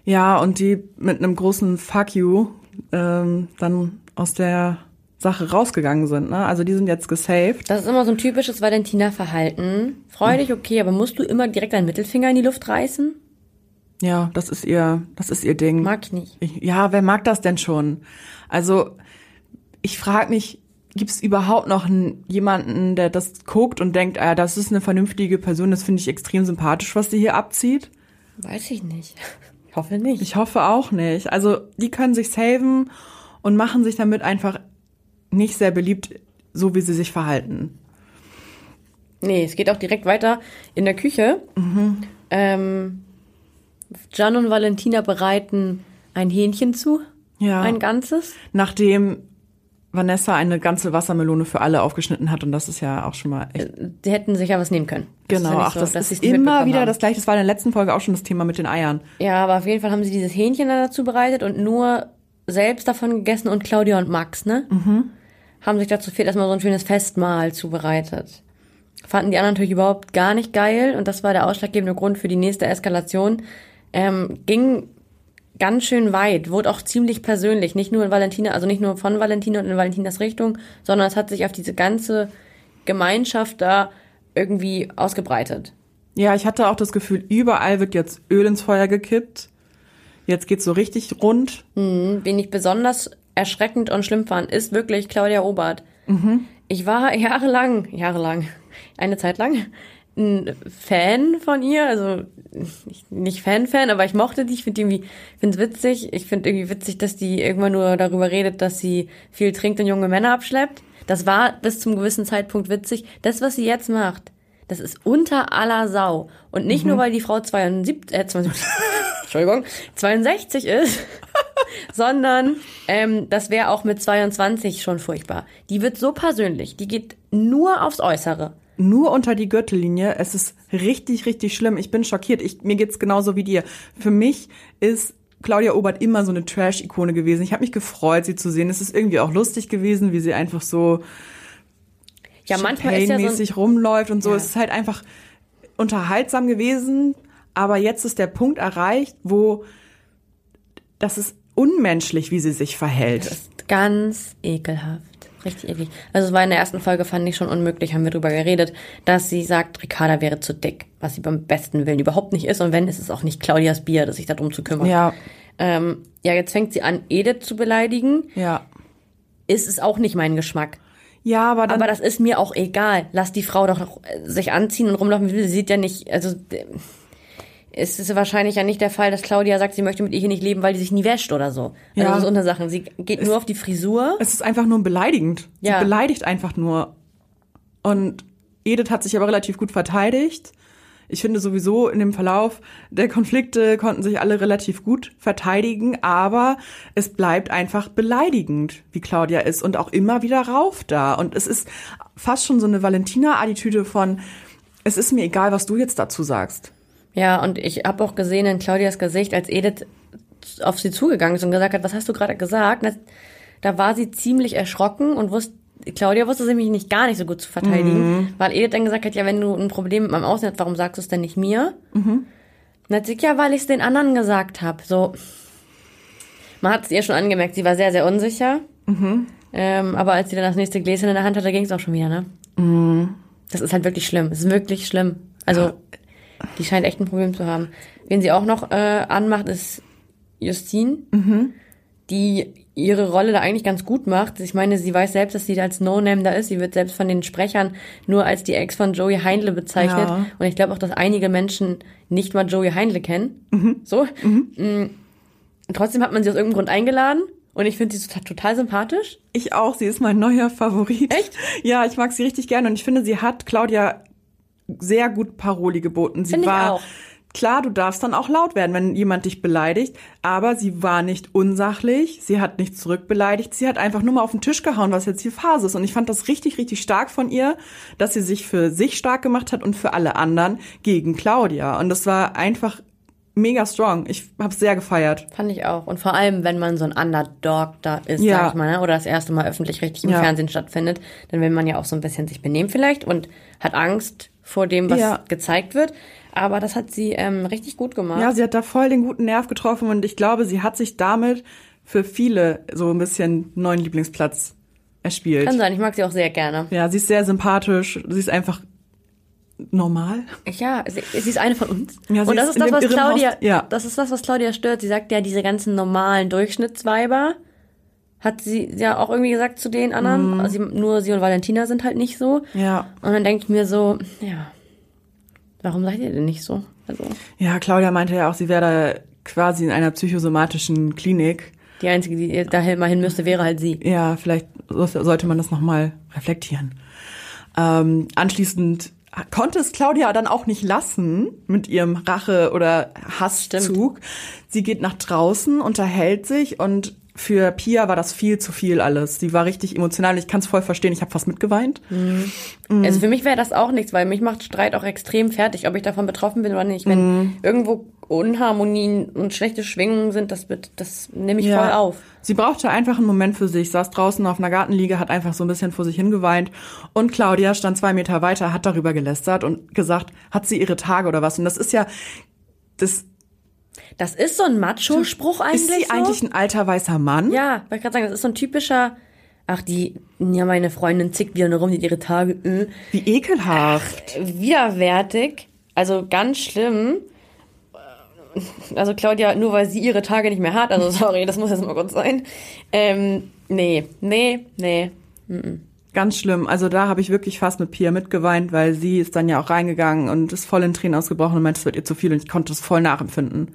Speaker 3: Ja, und die mit einem großen Fuck you ähm, dann aus der Sache rausgegangen sind. Ne? Also die sind jetzt gesaved.
Speaker 2: Das ist immer so ein typisches Valentina-Verhalten. Freu dich, okay, aber musst du immer direkt deinen Mittelfinger in die Luft reißen?
Speaker 3: Ja, das ist ihr, das ist ihr Ding.
Speaker 2: Mag ich nicht.
Speaker 3: Ich, ja, wer mag das denn schon? Also ich frage mich, gibt es überhaupt noch einen, jemanden, der das guckt und denkt, ah, das ist eine vernünftige Person, das finde ich extrem sympathisch, was die hier abzieht?
Speaker 2: Weiß ich nicht. Ich hoffe nicht.
Speaker 3: Ich hoffe auch nicht. Also die können sich saven und machen sich damit einfach nicht sehr beliebt, so wie sie sich verhalten.
Speaker 2: Nee, es geht auch direkt weiter in der Küche. Ähm, Jan und Valentina bereiten ein Hähnchen zu.
Speaker 3: Ja.
Speaker 2: Ein ganzes.
Speaker 3: Nachdem Vanessa eine ganze Wassermelone für alle aufgeschnitten hat und das ist ja auch schon mal echt.
Speaker 2: Die hätten sich ja was nehmen können. Das
Speaker 3: Genau,
Speaker 2: ja
Speaker 3: ach,
Speaker 2: so,
Speaker 3: das ist immer wieder
Speaker 2: haben.
Speaker 3: das gleiche. Das war in der letzten Folge auch schon das Thema mit den Eiern.
Speaker 2: Ja, aber auf jeden Fall haben sie dieses Hähnchen dann dazu bereitet und nur selbst davon gegessen und Claudia und Max, ne? Haben sich dazu viel erstmal so ein schönes Festmahl zubereitet. Fanden die anderen natürlich überhaupt gar nicht geil und das war der ausschlaggebende Grund für die nächste Eskalation. Ähm, ging ganz schön weit, wurde auch ziemlich persönlich. Nicht nur in Valentina, also nicht nur von Valentina und in Valentinas Richtung, sondern es hat sich auf diese ganze Gemeinschaft da irgendwie ausgebreitet.
Speaker 3: Ja, ich hatte auch das Gefühl, überall wird jetzt Öl ins Feuer gekippt. Jetzt geht's so richtig rund.
Speaker 2: Wen ich besonders erschreckend und schlimm fand, ist wirklich Claudia Obert. Ich war jahrelang, jahrelang, eine Zeit lang, ein Fan von ihr, also nicht Fan-Fan, aber ich mochte die, ich finde irgendwie, finde es witzig. Ich finde irgendwie witzig, dass die irgendwann nur darüber redet, dass sie viel trinkt und junge Männer abschleppt. Das war bis zum gewissen Zeitpunkt witzig. Das, was sie jetzt macht, das ist unter aller Sau. Und nicht mhm. nur, weil die Frau 72, äh, 72, Entschuldigung, 62 ist, sondern ähm, das wäre auch mit 22 schon furchtbar. Die wird so persönlich, die geht nur aufs Äußere
Speaker 3: nur unter die Gürtellinie. Es ist richtig, richtig schlimm. Ich bin schockiert. Ich, mir geht's genauso wie dir. Für mich ist Claudia Obert immer so eine Trash-Ikone gewesen. Ich habe mich gefreut, sie zu sehen. Es ist irgendwie auch lustig gewesen, wie sie einfach so
Speaker 2: ja, manchmal ist ja so
Speaker 3: rumläuft und so. Ja. Es ist halt einfach unterhaltsam gewesen. Aber jetzt ist der Punkt erreicht, wo das ist unmenschlich, wie sie sich verhält. Das
Speaker 2: ist ganz ekelhaft. Richtig eklig. Also es war in der ersten Folge, fand ich schon unmöglich, haben wir drüber geredet, dass sie sagt, Ricarda wäre zu dick, was sie beim besten Willen überhaupt nicht ist. Und wenn, ist es auch nicht Claudias Bier, das sich darum zu kümmern.
Speaker 3: Ja.
Speaker 2: Ähm, ja, jetzt fängt sie an, Edith zu beleidigen.
Speaker 3: Ja.
Speaker 2: Ist es auch nicht mein Geschmack.
Speaker 3: Ja, aber dann.
Speaker 2: Aber das ist mir auch egal. Lass die Frau doch noch äh, sich anziehen und rumlaufen. Sie sieht ja nicht, also ist es wahrscheinlich ja nicht der Fall, dass Claudia sagt, sie möchte mit ihr hier nicht leben, weil die sich nie wäscht oder so. Also ja. das ist unter Sachen. Sie geht es, nur auf die Frisur.
Speaker 3: Es ist einfach nur beleidigend. Ja. Sie beleidigt einfach nur. Und Edith hat sich aber relativ gut verteidigt. Ich finde sowieso in dem Verlauf der Konflikte konnten sich alle relativ gut verteidigen, aber es bleibt einfach beleidigend, wie Claudia ist und auch immer wieder rauf da. Und es ist fast schon so eine Valentina-Attitüde von, es ist mir egal, was du jetzt dazu sagst.
Speaker 2: Ja, und ich habe auch gesehen in Claudias Gesicht, als Edith auf sie zugegangen ist und gesagt hat, was hast du gerade gesagt? Da war sie ziemlich erschrocken und wusste, Claudia wusste sie mich nicht gar nicht so gut zu verteidigen, mhm. weil Edith dann gesagt hat, ja, wenn du ein Problem mit meinem Aussehen hast, warum sagst du es denn nicht mir? Mhm. Und hat sie ja, weil ich es den anderen gesagt habe. So, man hat es ihr schon angemerkt, sie war sehr, sehr unsicher. Mhm. Ähm, aber als sie dann das nächste Gläschen in der Hand hatte, ging es auch schon wieder, ne? Mhm. Das ist halt wirklich schlimm. Es ist wirklich schlimm. Also, ja. Die scheint echt ein Problem zu haben. Wen sie auch noch äh, anmacht, ist Justine, mhm. die ihre Rolle da eigentlich ganz gut macht. Ich meine, sie weiß selbst, dass sie als No-Name da ist. Sie wird selbst von den Sprechern nur als die Ex von Joey Heindle bezeichnet. Ja. Und ich glaube auch, dass einige Menschen nicht mal Joey Heindle kennen. Mhm. So. Mhm. Mm. Trotzdem hat man sie aus irgendeinem Grund eingeladen. Und ich finde sie total, total sympathisch.
Speaker 3: Ich auch. Sie ist mein neuer Favorit.
Speaker 2: Echt?
Speaker 3: Ja, ich mag sie richtig gerne. Und ich finde, sie hat Claudia sehr gut Paroli geboten. Sie Find war auch. Klar, du darfst dann auch laut werden, wenn jemand dich beleidigt, aber sie war nicht unsachlich, sie hat nicht zurückbeleidigt, sie hat einfach nur mal auf den Tisch gehauen, was jetzt hier Phase ist. Und ich fand das richtig, richtig stark von ihr, dass sie sich für sich stark gemacht hat und für alle anderen gegen Claudia. Und das war einfach mega strong. Ich habe sehr gefeiert.
Speaker 2: Fand ich auch. Und vor allem, wenn man so ein Underdog da ist, ja. sag ich mal, ne? oder das erste Mal öffentlich richtig im ja. Fernsehen stattfindet, dann will man ja auch so ein bisschen sich benehmen vielleicht und hat Angst, vor dem, was ja. gezeigt wird. Aber das hat sie ähm, richtig gut gemacht.
Speaker 3: Ja, sie hat da voll den guten Nerv getroffen und ich glaube, sie hat sich damit für viele so ein bisschen neuen Lieblingsplatz erspielt.
Speaker 2: Kann sein, ich mag sie auch sehr gerne.
Speaker 3: Ja, sie ist sehr sympathisch, sie ist einfach normal.
Speaker 2: Ja, sie, sie ist eine von uns. Ja, und das ist das, was Claudia, ja. das ist das, was Claudia stört. Sie sagt ja, diese ganzen normalen Durchschnittsweiber, hat sie ja auch irgendwie gesagt zu den anderen. Mhm. Also nur sie und Valentina sind halt nicht so.
Speaker 3: Ja.
Speaker 2: Und dann denke ich mir so, ja, warum seid ihr denn nicht so? Also.
Speaker 3: Ja, Claudia meinte ja auch, sie wäre da quasi in einer psychosomatischen Klinik.
Speaker 2: Die einzige, die da mal hin müsste, wäre halt sie.
Speaker 3: Ja, vielleicht sollte man das nochmal reflektieren. Ähm, anschließend konnte es Claudia dann auch nicht lassen mit ihrem Rache- oder Hasszug. Stimmt. Sie geht nach draußen, unterhält sich und für Pia war das viel zu viel alles. Die war richtig emotional. Ich kann es voll verstehen. Ich habe fast mitgeweint.
Speaker 2: Mhm. Mhm. Also für mich wäre das auch nichts, weil mich macht Streit auch extrem fertig, ob ich davon betroffen bin oder nicht. Wenn mhm. irgendwo Unharmonien und schlechte Schwingungen sind, das, wird, das nehme ich ja. voll auf.
Speaker 3: Sie brauchte einfach einen Moment für sich, saß draußen auf einer Gartenliege, hat einfach so ein bisschen vor sich hingeweint und Claudia stand zwei Meter weiter, hat darüber gelästert und gesagt, hat sie ihre Tage oder was? Und das ist ja, das
Speaker 2: das ist so ein Macho-Spruch eigentlich. Ist sie
Speaker 3: so? eigentlich ein alter weißer Mann?
Speaker 2: Ja, wollte ich gerade sagen, das ist so ein typischer. Ach, die, ja, meine Freundin zickt wieder rum, die ihre Tage. Äh.
Speaker 3: Wie ekelhaft.
Speaker 2: Ach, widerwärtig. Also ganz schlimm. Also Claudia, nur weil sie ihre Tage nicht mehr hat, also sorry, das muss jetzt mal kurz sein. Ähm, nee, nee, nee. -mm.
Speaker 3: Ganz schlimm. Also da habe ich wirklich fast mit Pia mitgeweint, weil sie ist dann ja auch reingegangen und ist voll in Tränen ausgebrochen und meinte, es wird ihr zu viel und ich konnte es voll nachempfinden.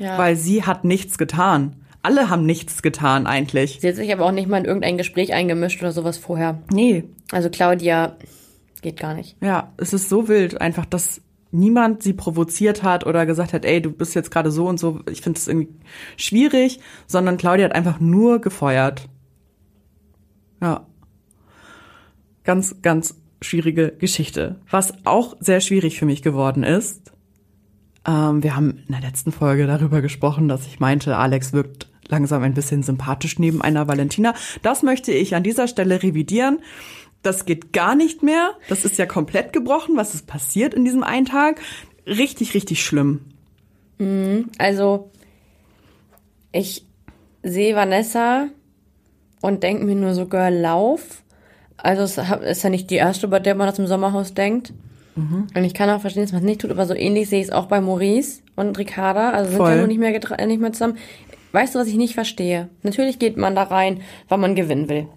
Speaker 2: Ja.
Speaker 3: Weil sie hat nichts getan. Alle haben nichts getan eigentlich.
Speaker 2: Sie hat sich aber auch nicht mal in irgendein Gespräch eingemischt oder sowas vorher.
Speaker 3: Nee,
Speaker 2: Also Claudia geht gar nicht.
Speaker 3: Ja, es ist so wild, einfach, dass niemand sie provoziert hat oder gesagt hat, ey, du bist jetzt gerade so und so. Ich finde es irgendwie schwierig, sondern Claudia hat einfach nur gefeuert. Ja. Ganz, ganz schwierige Geschichte. Was auch sehr schwierig für mich geworden ist, ähm, wir haben in der letzten Folge darüber gesprochen, dass ich meinte, Alex wirkt langsam ein bisschen sympathisch neben einer Valentina. Das möchte ich an dieser Stelle revidieren. Das geht gar nicht mehr. Das ist ja komplett gebrochen. Was ist passiert in diesem einen Tag? Richtig, richtig schlimm.
Speaker 2: Also, ich sehe Vanessa und denke mir nur so, Girl, lauf. Also, es ist ja nicht die erste, bei der man das im Sommerhaus denkt. Und ich kann auch verstehen, dass man es nicht tut, aber so ähnlich sehe ich es auch bei Maurice und Ricarda. Also sind
Speaker 3: Voll.
Speaker 2: ja nur nicht mehr, äh, nicht mehr zusammen. Weißt du, was ich nicht verstehe? Natürlich geht man da rein, weil man gewinnen will.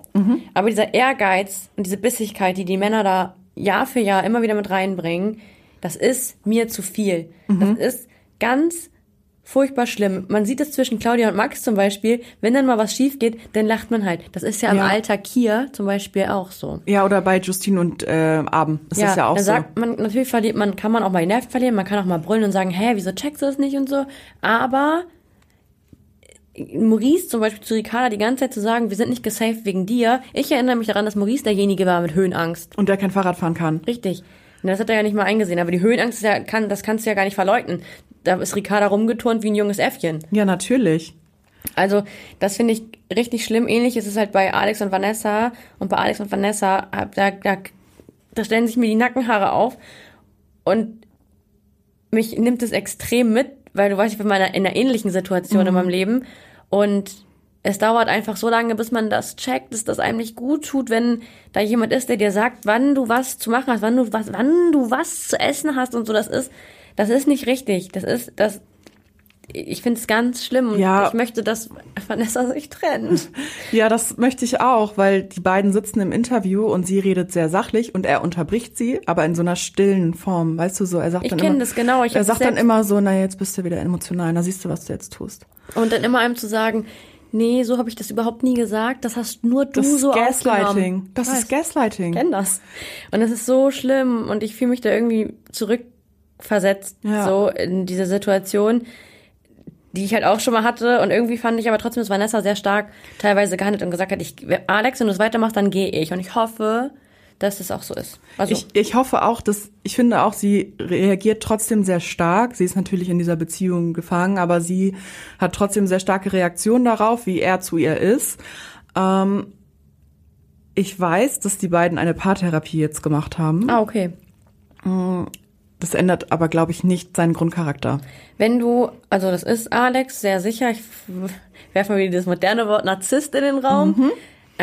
Speaker 2: Aber dieser Ehrgeiz und diese Bissigkeit, die die Männer da Jahr für Jahr immer wieder mit reinbringen, das ist mir zu viel. Das ist ganz furchtbar schlimm. Man sieht es zwischen Claudia und Max zum Beispiel. Wenn dann mal was schief geht, dann lacht man halt. Das ist ja im
Speaker 3: Ja.
Speaker 2: Alter Kier zum Beispiel auch so.
Speaker 3: Ja, oder bei Justine und äh, Abend. Das ist ja auch
Speaker 2: dann
Speaker 3: so.
Speaker 2: sagt man, natürlich verliert man, kann man auch mal die Nerven verlieren, man kann auch mal brüllen und sagen, hä, wieso checkst du das nicht und so. Aber Maurice zum Beispiel zu Ricarda die ganze Zeit zu sagen, wir sind nicht gesaved wegen dir. Ich erinnere mich daran, dass Maurice derjenige war mit Höhenangst.
Speaker 3: Und der kein Fahrrad fahren kann.
Speaker 2: Richtig. Und das hat er ja nicht mal eingesehen. Aber die Höhenangst ist ja, kann, das kannst du ja gar nicht verleugnen. Da ist Ricarda rumgeturnt wie ein junges Äffchen.
Speaker 3: Ja, natürlich.
Speaker 2: Also, das finde ich richtig schlimm. Ähnlich ist es halt bei Alex und Vanessa. Und bei Alex und Vanessa, da, da, da stellen sich mir die Nackenhaare auf. Und mich nimmt es extrem mit, weil du weißt, ich bin in einer, in einer ähnlichen Situation in meinem Leben. Und es dauert einfach so lange, bis man das checkt, dass das einem nicht gut tut, wenn da jemand ist, der dir sagt, wann du was zu machen hast, wann du was, wann du was zu essen hast und so. Das ist, das ist nicht richtig. Das ist, das, ich finde es ganz schlimm und
Speaker 3: Ja.
Speaker 2: ich möchte, dass Vanessa sich trennt.
Speaker 3: Ja, das möchte ich auch, weil die beiden sitzen im Interview und sie redet sehr sachlich und er unterbricht sie, aber in so einer stillen Form, weißt du so, er sagt
Speaker 2: Ich
Speaker 3: dann immer,
Speaker 2: das genau, ich
Speaker 3: er sagt dann immer so, na jetzt bist du wieder emotional, na siehst du, was du jetzt tust.
Speaker 2: Und dann immer einem zu sagen, nee, so habe ich das überhaupt nie gesagt, das hast nur du
Speaker 3: Das ist
Speaker 2: so
Speaker 3: Gaslighting. Das
Speaker 2: Ich
Speaker 3: ist Gaslighting.
Speaker 2: kenne das. Und es ist so schlimm und ich fühle mich da irgendwie zurückversetzt,
Speaker 3: Ja.
Speaker 2: so in diese Situation, die ich halt auch schon mal hatte. Und irgendwie fand ich aber trotzdem, dass Vanessa sehr stark teilweise gehandelt und gesagt hat, ich, Alex, wenn du es weitermachst, dann gehe ich. Und ich hoffe, dass es auch so ist. Also,
Speaker 3: Ich, ich hoffe auch, dass, ich finde auch, sie reagiert trotzdem sehr stark. Sie ist natürlich in dieser Beziehung gefangen, aber sie hat trotzdem sehr starke Reaktionen darauf, wie er zu ihr ist. Ähm, ich weiß, dass die beiden eine Paartherapie jetzt gemacht haben.
Speaker 2: ah, okay.
Speaker 3: Das ändert aber, glaube ich, nicht seinen Grundcharakter.
Speaker 2: Wenn du, also das ist Alex, sehr sicher, ich werfe mal wieder das moderne Wort Narzisst in den Raum.
Speaker 3: Mhm.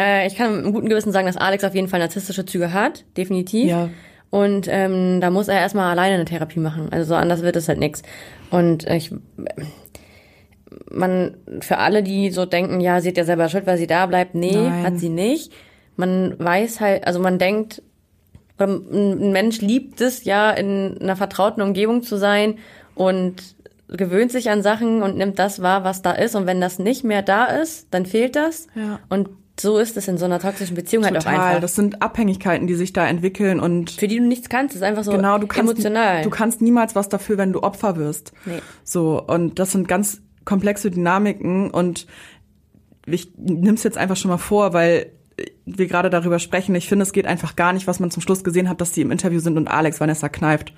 Speaker 2: Äh, ich kann mit einem guten Gewissen sagen, dass Alex auf jeden Fall narzisstische Züge hat, definitiv.
Speaker 3: Ja.
Speaker 2: Und ähm, da muss er erstmal alleine eine Therapie machen. Also so anders wird es halt nix. Und äh, ich, man, für alle, die so denken, ja, sie hat ja selber Schuld, weil sie da bleibt, nee,
Speaker 3: Nein.
Speaker 2: hat sie nicht. Man weiß halt, also man denkt, ein Mensch liebt es ja, in einer vertrauten Umgebung zu sein und gewöhnt sich an Sachen und nimmt das wahr, was da ist. Und wenn das nicht mehr da ist, dann fehlt das.
Speaker 3: Ja.
Speaker 2: Und so ist es in so einer toxischen Beziehung halt auch
Speaker 3: Total.
Speaker 2: einfach.
Speaker 3: Das sind Abhängigkeiten, die sich da entwickeln und
Speaker 2: für die du nichts kannst, ist einfach so
Speaker 3: genau, du kannst,
Speaker 2: emotional.
Speaker 3: du kannst niemals was dafür, wenn du Opfer wirst.
Speaker 2: Nee.
Speaker 3: So, und das sind ganz komplexe Dynamiken und ich nimm's jetzt einfach schon mal vor, weil wir gerade darüber sprechen. Ich finde, es geht einfach gar nicht, was man zum Schluss gesehen hat, dass die im Interview sind und Alex Vanessa kneift.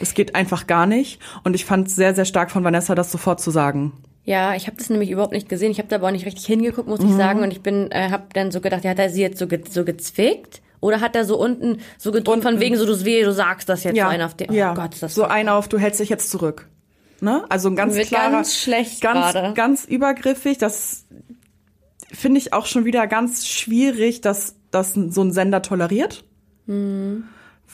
Speaker 3: Es geht einfach gar nicht. Und ich fand es sehr, sehr stark von Vanessa, das sofort zu sagen.
Speaker 2: Ja, ich habe das nämlich überhaupt nicht gesehen. Ich habe da aber auch nicht richtig hingeguckt, muss
Speaker 3: Mhm.
Speaker 2: ich sagen. Und ich bin, äh, habe dann so gedacht, ja, hat er sie jetzt so, ge so gezwickt? Oder hat er so unten so gedrückt von wegen so, du weh, du sagst das jetzt so einer auf den. Oh
Speaker 3: ja.
Speaker 2: Gott, ist das
Speaker 3: so einer auf, du hältst dich jetzt zurück. Ne? Also ein ganz
Speaker 2: Wird
Speaker 3: klarer,
Speaker 2: ganz schlecht
Speaker 3: ganz,
Speaker 2: gerade.
Speaker 3: ganz übergriffig. Das finde ich auch schon wieder ganz schwierig, dass das so ein Sender toleriert.
Speaker 2: Mhm.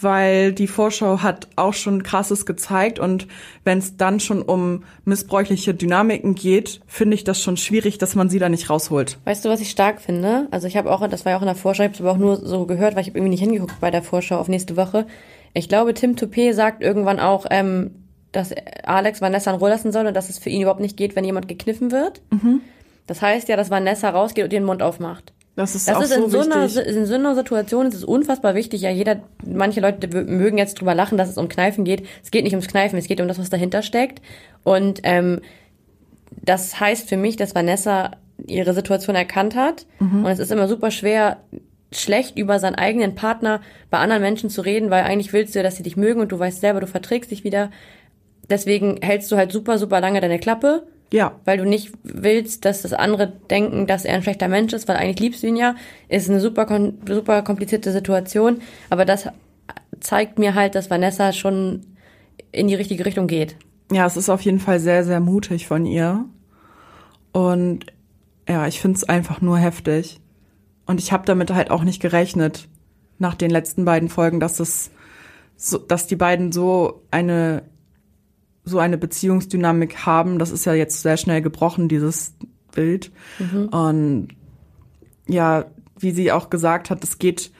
Speaker 3: Weil die Vorschau hat auch schon krasses gezeigt und wenn es dann schon um missbräuchliche Dynamiken geht, finde ich das schon schwierig, dass man sie da nicht rausholt.
Speaker 2: Weißt du, was ich stark finde? Also ich habe auch, das war ja auch in der Vorschau, ich habe es aber auch nur so gehört, weil ich habe irgendwie nicht hingeguckt bei der Vorschau auf nächste Woche. Ich glaube, Tim Toupé sagt irgendwann auch, ähm, dass Alex Vanessa in Ruhe lassen soll und dass es für ihn überhaupt nicht geht, wenn jemand gekniffen wird.
Speaker 3: Mhm.
Speaker 2: Das heißt ja, dass Vanessa rausgeht und ihren Mund aufmacht.
Speaker 3: Das ist
Speaker 2: Das
Speaker 3: auch
Speaker 2: ist
Speaker 3: so
Speaker 2: in so, einer, in so einer Situation ist es unfassbar wichtig. Ja, jeder, manche Leute mögen jetzt drüber lachen, dass es um Kneifen geht. Es geht nicht ums Kneifen, es geht um das, was dahinter steckt. Und ähm, das heißt für mich, dass Vanessa ihre Situation erkannt hat. Und es ist immer super schwer, schlecht über seinen eigenen Partner bei anderen Menschen zu reden, weil eigentlich willst du ja, dass sie dich mögen und du weißt selber, du verträgst dich wieder. Deswegen hältst du halt super, super lange deine Klappe
Speaker 3: Ja,
Speaker 2: weil du nicht willst, dass das andere denken, dass er ein schlechter Mensch ist, weil eigentlich liebst du ihn ja, ist eine super, super komplizierte Situation. Aber das zeigt mir halt, dass Vanessa schon in die richtige Richtung geht.
Speaker 3: ja, es ist auf jeden Fall sehr, sehr mutig von ihr. Und ja, ich finde es einfach nur heftig. Und ich habe damit halt auch nicht gerechnet, nach den letzten beiden Folgen, dass es so, dass die beiden so eine so eine Beziehungsdynamik haben. Das ist ja jetzt sehr schnell gebrochen, dieses Bild. Und ja, wie sie auch gesagt hat, es geht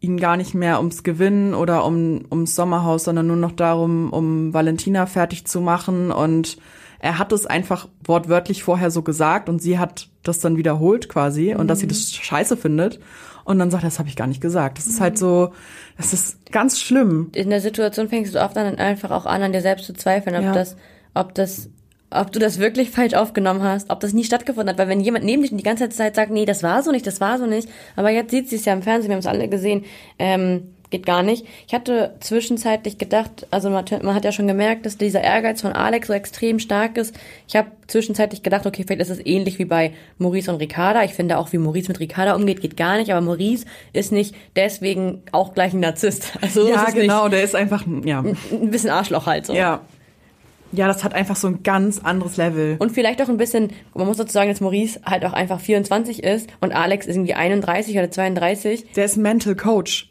Speaker 3: ihnen gar nicht mehr ums Gewinnen oder um ums Sommerhaus, sondern nur noch darum, um Valentina fertig zu machen. Und er hat es einfach wortwörtlich vorher so gesagt und sie hat das dann wiederholt quasi und dass sie das scheiße findet. Und dann sagt das habe ich gar nicht gesagt. Das ist halt so, das ist ganz schlimm.
Speaker 2: In der Situation fängst du oft an, einfach auch an, an dir selbst zu zweifeln, ob
Speaker 3: Ja.
Speaker 2: das, ob das, ob du das wirklich falsch aufgenommen hast, ob das nie stattgefunden hat. Weil wenn jemand neben dich die ganze Zeit sagt, nee, das war so nicht, das war so nicht, aber jetzt sieht sie es ja im Fernsehen, wir haben es alle gesehen, ähm, geht gar nicht. Ich hatte zwischenzeitlich gedacht, also man, hat- man hat ja schon gemerkt, dass dieser Ehrgeiz von Alex so extrem stark ist. Ich habe zwischenzeitlich gedacht, okay, vielleicht ist es ähnlich wie bei Maurice und Ricarda. Ich finde auch, wie Maurice mit Ricarda umgeht, geht gar nicht, aber Maurice ist nicht deswegen auch gleich ein Narzisst. Also
Speaker 3: Ja,
Speaker 2: es nicht
Speaker 3: genau, der ist einfach, ja,
Speaker 2: ein bisschen Arschloch halt so.
Speaker 3: ja. Ja, das hat einfach so ein ganz anderes Level.
Speaker 2: Und vielleicht auch ein bisschen, man muss dazu sagen, dass Maurice halt auch einfach 24 ist und Alex ist irgendwie 31 oder 32.
Speaker 3: Der ist Mental Coach.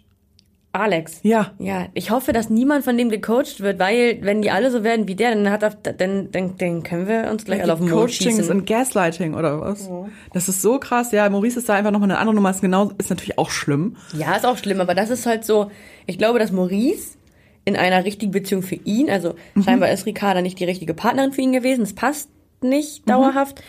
Speaker 2: Alex.
Speaker 3: Ja.
Speaker 2: Ja, ich hoffe, dass niemand von dem gecoacht wird, weil wenn die alle so werden wie der, dann hat auf, dann, dann, dann können wir uns gleich alle auf den Mond
Speaker 3: Coachings
Speaker 2: schießen.
Speaker 3: und Gaslighting oder was? Das ist so krass. Ja, Maurice ist da einfach nochmal eine andere Nummer. Ist genau, ist natürlich auch schlimm.
Speaker 2: Ja, ist auch schlimm, aber das ist halt so, ich glaube, dass Maurice in einer richtigen Beziehung für ihn, also scheinbar ist Ricarda nicht die richtige Partnerin für ihn gewesen, es passt nicht dauerhaft.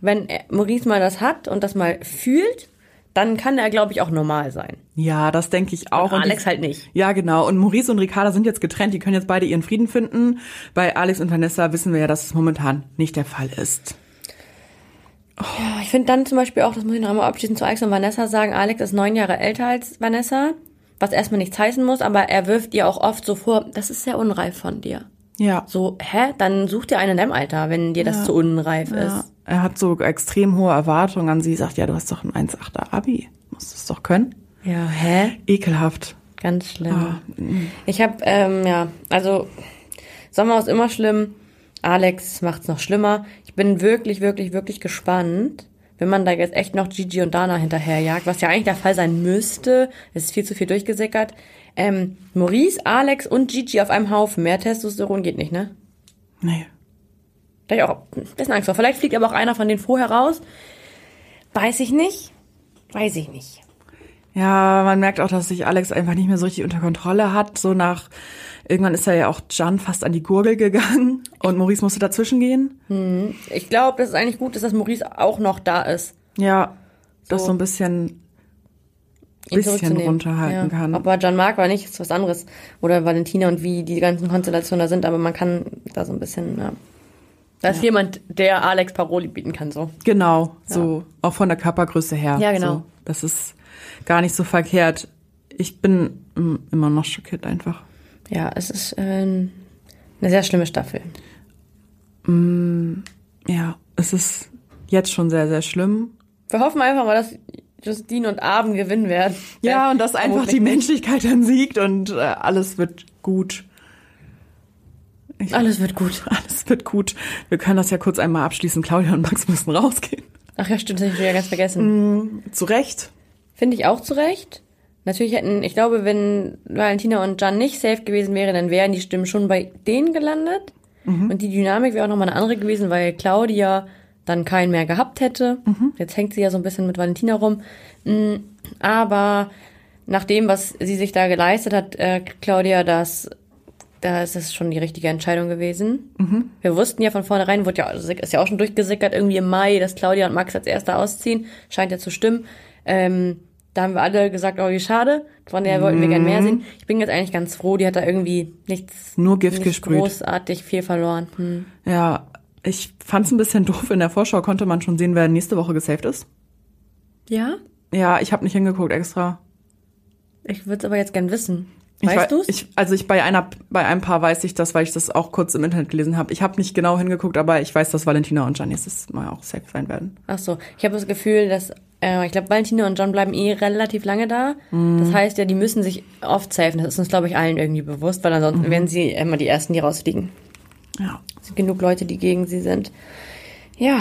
Speaker 2: Wenn er, Maurice mal das hat und das mal fühlt, dann kann er, glaube ich, auch normal sein.
Speaker 3: Ja, das denke ich auch.
Speaker 2: Und
Speaker 3: Und
Speaker 2: Alex
Speaker 3: ich-
Speaker 2: halt nicht.
Speaker 3: Ja, genau. Und Maurice und Ricarda sind jetzt getrennt. Die können jetzt beide ihren Frieden finden. Bei Alex und Vanessa wissen wir ja, dass es momentan nicht der Fall ist.
Speaker 2: Ja, Ich finde dann zum Beispiel auch, das muss ich noch einmal abschließend zu Alex und Vanessa sagen, Alex ist neun Jahre älter als Vanessa, was erstmal nichts heißen muss, aber er wirft ihr auch oft so vor, das ist sehr unreif von dir.
Speaker 3: Ja.
Speaker 2: So, hä? Dann such dir einen in deinem Alter, wenn dir das zu unreif
Speaker 3: ja.
Speaker 2: ist.
Speaker 3: Er hat so extrem hohe Erwartungen an sie. Sagt, ja, du hast doch ein 1,8er Abi. Musst es doch können.
Speaker 2: Ja, hä?
Speaker 3: Ekelhaft.
Speaker 2: Ganz schlimm. Ich habe, ähm, ja, also Sommer ist immer schlimm. Alex macht's noch schlimmer. Ich bin wirklich, wirklich, wirklich gespannt, wenn man da jetzt echt noch Gigi und Dana hinterherjagt, was ja eigentlich der Fall sein müsste. Es ist viel zu viel durchgesickert. Ähm, Maurice, Alex und Gigi auf einem Haufen. Mehr Testosteron geht nicht, ne?
Speaker 3: Nee.
Speaker 2: Da ich auch ein bisschen Angst vor. Vielleicht fliegt aber auch einer von denen vorher raus. Weiß ich nicht. Weiß ich nicht.
Speaker 3: Ja, man merkt auch, dass sich Alex einfach nicht mehr so richtig unter Kontrolle hat. So nach, irgendwann ist er ja auch Jan fast an die Gurgel gegangen und Maurice musste dazwischen gehen.
Speaker 2: Ich glaube, dass es eigentlich gut ist, dass Maurice auch noch da ist.
Speaker 3: Ja, das
Speaker 2: So.
Speaker 3: so ein bisschen, bisschen runterhalten kann.
Speaker 2: Ob er John Mark war nicht, ist was anderes. Oder Valentina und wie die ganzen Konstellationen da sind, aber man kann da so ein bisschen, ja. Da ist jemand, der Alex Paroli bieten kann, so.
Speaker 3: Genau, so auch von der Körpergröße her.
Speaker 2: Ja, genau.
Speaker 3: So, das ist gar nicht so verkehrt. Ich bin mm, immer noch schockiert einfach.
Speaker 2: Ja, es ist äh, eine sehr schlimme Staffel.
Speaker 3: Ja, es ist jetzt schon sehr, sehr schlimm.
Speaker 2: Wir hoffen einfach mal, dass Justine und Abend gewinnen werden.
Speaker 3: Ja,
Speaker 2: Äh,
Speaker 3: und dass einfach
Speaker 2: vermutlich
Speaker 3: die. Menschlichkeit dann siegt und äh, alles wird gut. Ich,
Speaker 2: Alles wird gut.
Speaker 3: alles wird gut. Wir können das ja kurz einmal abschließen. Claudia und Max müssen rausgehen.
Speaker 2: Ach ja, stimmt, das hab ich wieder ganz vergessen.
Speaker 3: Zu Recht.
Speaker 2: Finde ich auch zu Recht. Natürlich hätten, ich glaube, wenn Valentina und Jan nicht safe gewesen wäre, dann wären die Stimmen schon bei denen gelandet. Und die Dynamik wäre auch nochmal eine andere gewesen, weil Claudia dann keinen mehr gehabt hätte. Jetzt hängt sie ja so ein bisschen mit Valentina rum. Mm, Aber nach dem, was sie sich da geleistet hat, äh, Claudia, das, da ist es schon die richtige Entscheidung gewesen. Wir wussten ja von vornherein, wurde ja, ist ja auch schon durchgesickert, irgendwie im Mai, dass Claudia und Max als Erster ausziehen. Scheint ja zu stimmen. Ähm, da haben wir alle gesagt, oh, wie schade. Von der wollten wir gern mehr sehen. Ich bin jetzt eigentlich ganz froh, die hat da irgendwie nichts,
Speaker 3: Nur Gift
Speaker 2: nicht
Speaker 3: gesprüht.
Speaker 2: großartig viel verloren. Hm.
Speaker 3: Ja, ich fand's ein bisschen doof. In der Vorschau konnte man schon sehen, wer nächste Woche gesaved ist.
Speaker 2: Ja?
Speaker 3: Ja, ich habe nicht hingeguckt extra.
Speaker 2: Ich würde es aber jetzt gern wissen. Weißt
Speaker 3: wei-
Speaker 2: du's?
Speaker 3: Ich, also ich bei einer, bei ein paar weiß ich das, weil ich das auch kurz im Internet gelesen habe. Ich habe nicht genau hingeguckt, aber ich weiß, dass Valentina und Jan nächstes Mal auch safe sein werden.
Speaker 2: Ach so, ich habe das Gefühl, dass äh, ich glaube, Valentina und John bleiben eh relativ lange da. Das heißt ja, die müssen sich oft safen. Das ist uns, glaube ich, allen irgendwie bewusst, weil ansonsten wären sie immer die Ersten, die rausfliegen.
Speaker 3: Ja.
Speaker 2: Es sind genug Leute, die gegen sie sind. Ja.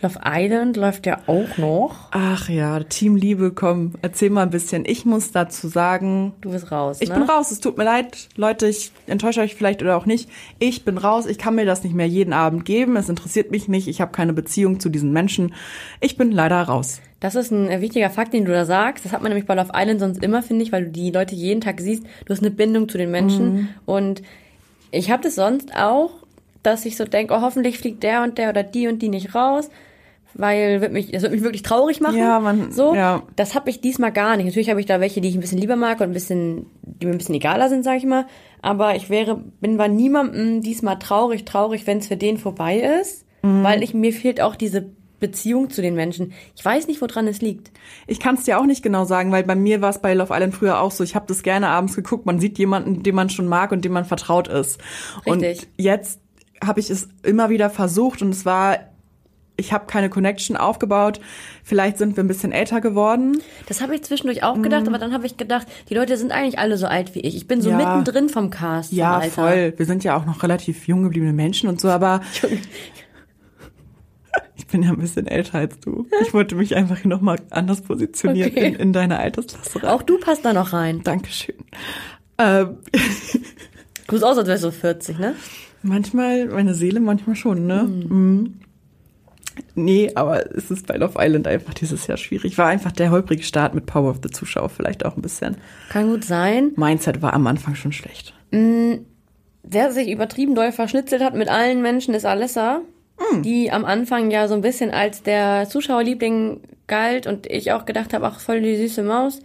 Speaker 2: Love Island läuft ja auch noch.
Speaker 3: Ach ja, Team Liebe, komm, erzähl mal ein bisschen. Ich muss dazu sagen,
Speaker 2: Du bist raus,
Speaker 3: ich
Speaker 2: ne?
Speaker 3: bin raus. Es tut mir leid, Leute, ich enttäusche euch vielleicht oder auch nicht. Ich bin raus. Ich kann mir das nicht mehr jeden Abend geben. Es interessiert mich nicht. Ich habe keine Beziehung zu diesen Menschen. Ich bin leider raus.
Speaker 2: Das ist ein äh, wichtiger Fakt, den du da sagst. Das hat man nämlich bei Love Island sonst immer, finde ich, weil du die Leute jeden Tag siehst. Du hast eine Bindung zu den Menschen.
Speaker 3: Mhm.
Speaker 2: Und ich habe das sonst auch, dass ich so denke, oh, hoffentlich fliegt der und der oder die und die nicht raus. Weil wird mich, das wird mich wirklich traurig machen.
Speaker 3: Ja, man-
Speaker 2: so.
Speaker 3: ja.
Speaker 2: Das habe ich diesmal gar nicht. Natürlich habe ich da welche, die ich ein bisschen lieber mag und ein bisschen, die mir ein bisschen egaler sind, sag ich mal. Aber ich wäre, bin bei niemandem diesmal traurig, traurig, wenn es für den vorbei ist.
Speaker 3: Mhm.
Speaker 2: Weil ich, mir fehlt auch diese Beziehung zu den Menschen. Ich weiß nicht, woran es liegt.
Speaker 3: Ich kann es dir auch nicht genau sagen, weil bei mir war es bei Love Island früher auch so. Ich habe das gerne abends geguckt. Man sieht jemanden, den man schon mag und dem man vertraut ist.
Speaker 2: Richtig.
Speaker 3: Und jetzt habe ich es immer wieder versucht und es war, ich habe keine Connection aufgebaut. Vielleicht sind wir ein bisschen älter geworden.
Speaker 2: Das habe ich zwischendurch auch gedacht, aber dann habe ich gedacht, die Leute sind eigentlich alle so alt wie ich. Ich bin so
Speaker 3: Mhm. Ja.
Speaker 2: mittendrin vom Cast.
Speaker 3: Ja, voll. Wir sind ja auch noch relativ jung gebliebene Menschen und so, aber bin ja ein bisschen älter als du. Ich wollte mich einfach nochmal anders positionieren
Speaker 2: Okay.
Speaker 3: in, in deine Altersklasse rein.
Speaker 2: Auch du passt da noch rein.
Speaker 3: Dankeschön. Ähm,
Speaker 2: Du siehst aus, als wärst du 40, ne?
Speaker 3: manchmal, meine Seele manchmal schon, ne? Mhm. Nee, aber es ist bei Love Island einfach dieses Jahr schwierig. War einfach der holprige Start mit Power of the Zuschauer vielleicht auch ein bisschen.
Speaker 2: Kann gut sein.
Speaker 3: Mindset war am Anfang schon schlecht.
Speaker 2: Wer sich übertrieben doll verschnitzelt hat mit allen Menschen, ist Alessa.
Speaker 3: Hm.
Speaker 2: Die am Anfang ja so ein bisschen als der Zuschauerliebling galt und ich auch gedacht habe, ach, voll die süße Maus.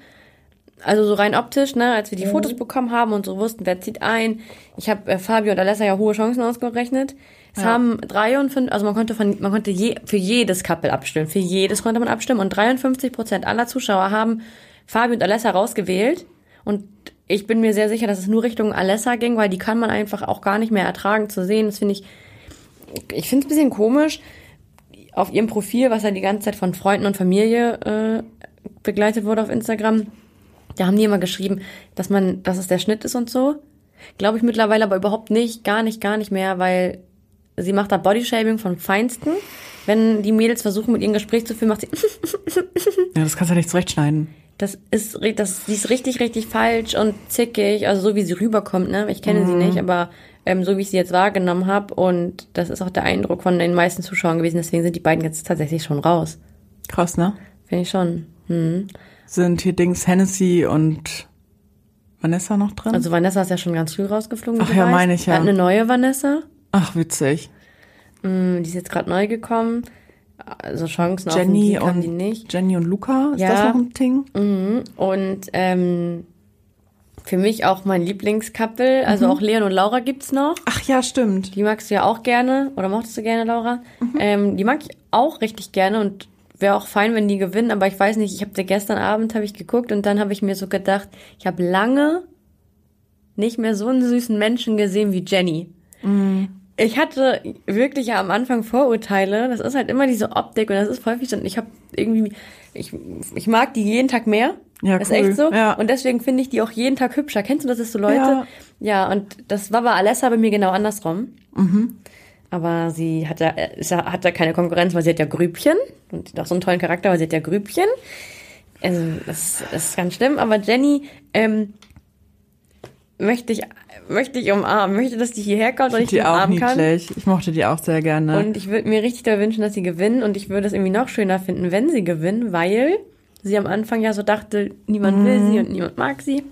Speaker 2: Also so rein optisch, ne, als wir
Speaker 3: Mhm.
Speaker 2: die Fotos bekommen haben und so wussten, wer zieht ein. Ich habe äh, Fabio und Alessa ja hohe Chancen ausgerechnet. Es haben 53, also man konnte von, man konnte je, für jedes Couple abstimmen, für jedes konnte man abstimmen und 53 Prozent aller Zuschauer haben Fabio und Alessa rausgewählt. Und ich bin mir sehr sicher, dass es nur Richtung Alessa ging, weil die kann man einfach auch gar nicht mehr ertragen zu sehen. Das finde ich, ich finde es ein bisschen komisch auf ihrem Profil, was ja die ganze Zeit von Freunden und Familie äh, begleitet wurde auf Instagram. Da haben die immer geschrieben, dass man, dass es der Schnitt ist und so. Glaube ich mittlerweile aber überhaupt nicht, gar nicht, gar nicht mehr, weil sie macht da Bodyshaming von Feinsten. Wenn die Mädels versuchen, mit ihrem Gespräch zu führen, macht sie,
Speaker 3: Ja, das kannst du ja nicht zurechtschneiden.
Speaker 2: das ist, das, die ist richtig, richtig falsch und zickig, also so wie sie rüberkommt, ne? Ich kenne sie nicht, aber ähm, so wie ich sie jetzt wahrgenommen habe und das ist auch der Eindruck von den meisten Zuschauern gewesen, deswegen sind die beiden jetzt tatsächlich schon raus.
Speaker 3: Krass, ne?
Speaker 2: Finde ich schon. Hm.
Speaker 3: Sind hier Dings Hennessy und Vanessa noch drin?
Speaker 2: Also Vanessa ist ja schon ganz früh rausgeflogen.
Speaker 3: Ach ja,
Speaker 2: weißt.
Speaker 3: meine ich, ja.
Speaker 2: Hatten eine neue Vanessa,
Speaker 3: Ach, witzig.
Speaker 2: Hm, die ist jetzt gerade neu gekommen. Also Chancen auf
Speaker 3: Jenny
Speaker 2: Sieg haben die
Speaker 3: und
Speaker 2: nicht.
Speaker 3: Jenny und Luca, ist
Speaker 2: Ja.
Speaker 3: das noch ein Ding?
Speaker 2: Mhm. Und ähm, für mich auch mein Lieblingscouple, also auch Leon und Laura gibt's noch.
Speaker 3: Ach ja, stimmt.
Speaker 2: Die magst du ja auch gerne, oder mochtest du gerne, Laura? Ähm, die mag ich auch richtig gerne und wäre auch fein, wenn die gewinnen, aber ich weiß nicht, ich habe gestern Abend habe ich geguckt und dann habe ich mir so gedacht, ich habe lange nicht mehr so einen süßen Menschen gesehen wie Jenny. Ich hatte wirklich ja am Anfang Vorurteile. Das ist halt immer diese Optik und das ist häufig so. Und ich habe irgendwie, ich, ich mag die jeden Tag mehr.
Speaker 3: Ja,
Speaker 2: ist
Speaker 3: cool.
Speaker 2: echt so.
Speaker 3: Ja.
Speaker 2: Und deswegen finde ich die auch jeden Tag hübscher. Kennst du das, ist so Leute?
Speaker 3: Ja.
Speaker 2: Ja, und das war bei Alessa bei mir genau andersrum. Aber sie hat ja, ist ja, hat ja keine Konkurrenz, weil sie hat ja Grübchen. Und sie hat auch so einen tollen Charakter, weil sie hat ja Grübchen. Also, das, das ist ganz schlimm. Aber Jenny, ähm, möchte ich, möchte ich umarmen. Möchte, dass die hierher kommt und ich die,
Speaker 3: Die auch
Speaker 2: umarmen kann.
Speaker 3: niedlich. Ich mochte die auch sehr gerne.
Speaker 2: Und ich würde mir richtig da wünschen, dass sie gewinnen. Und ich würde es irgendwie noch schöner finden, wenn sie gewinnen, weil sie am Anfang ja so dachte, niemand will sie und niemand mag sie.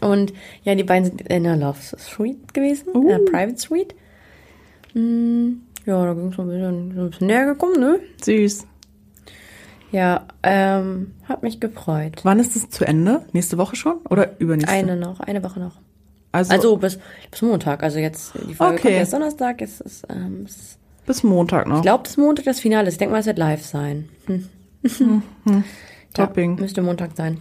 Speaker 2: Und ja, die beiden sind in einer Love Suite gewesen, in einer Private Suite. Mm, ja, da ging es so ein bisschen, so ein bisschen näher gekommen, ne?
Speaker 3: Süß.
Speaker 2: Ja, ähm, hat mich gefreut.
Speaker 3: Wann ist es zu Ende? Nächste Woche schon? Oder übernächste?
Speaker 2: Eine noch, eine Woche noch.
Speaker 3: Also,
Speaker 2: Also bis, bis Montag. Also jetzt, die Folge
Speaker 3: Okay.
Speaker 2: kommt erst Donnerstag. Es ist, ähm, es ist
Speaker 3: bis Montag noch.
Speaker 2: Ich glaube, das ist Montag das Finale. ist. Ich denke mal, es wird live sein. Hm.
Speaker 3: Topping.
Speaker 2: Ja, müsste Montag sein.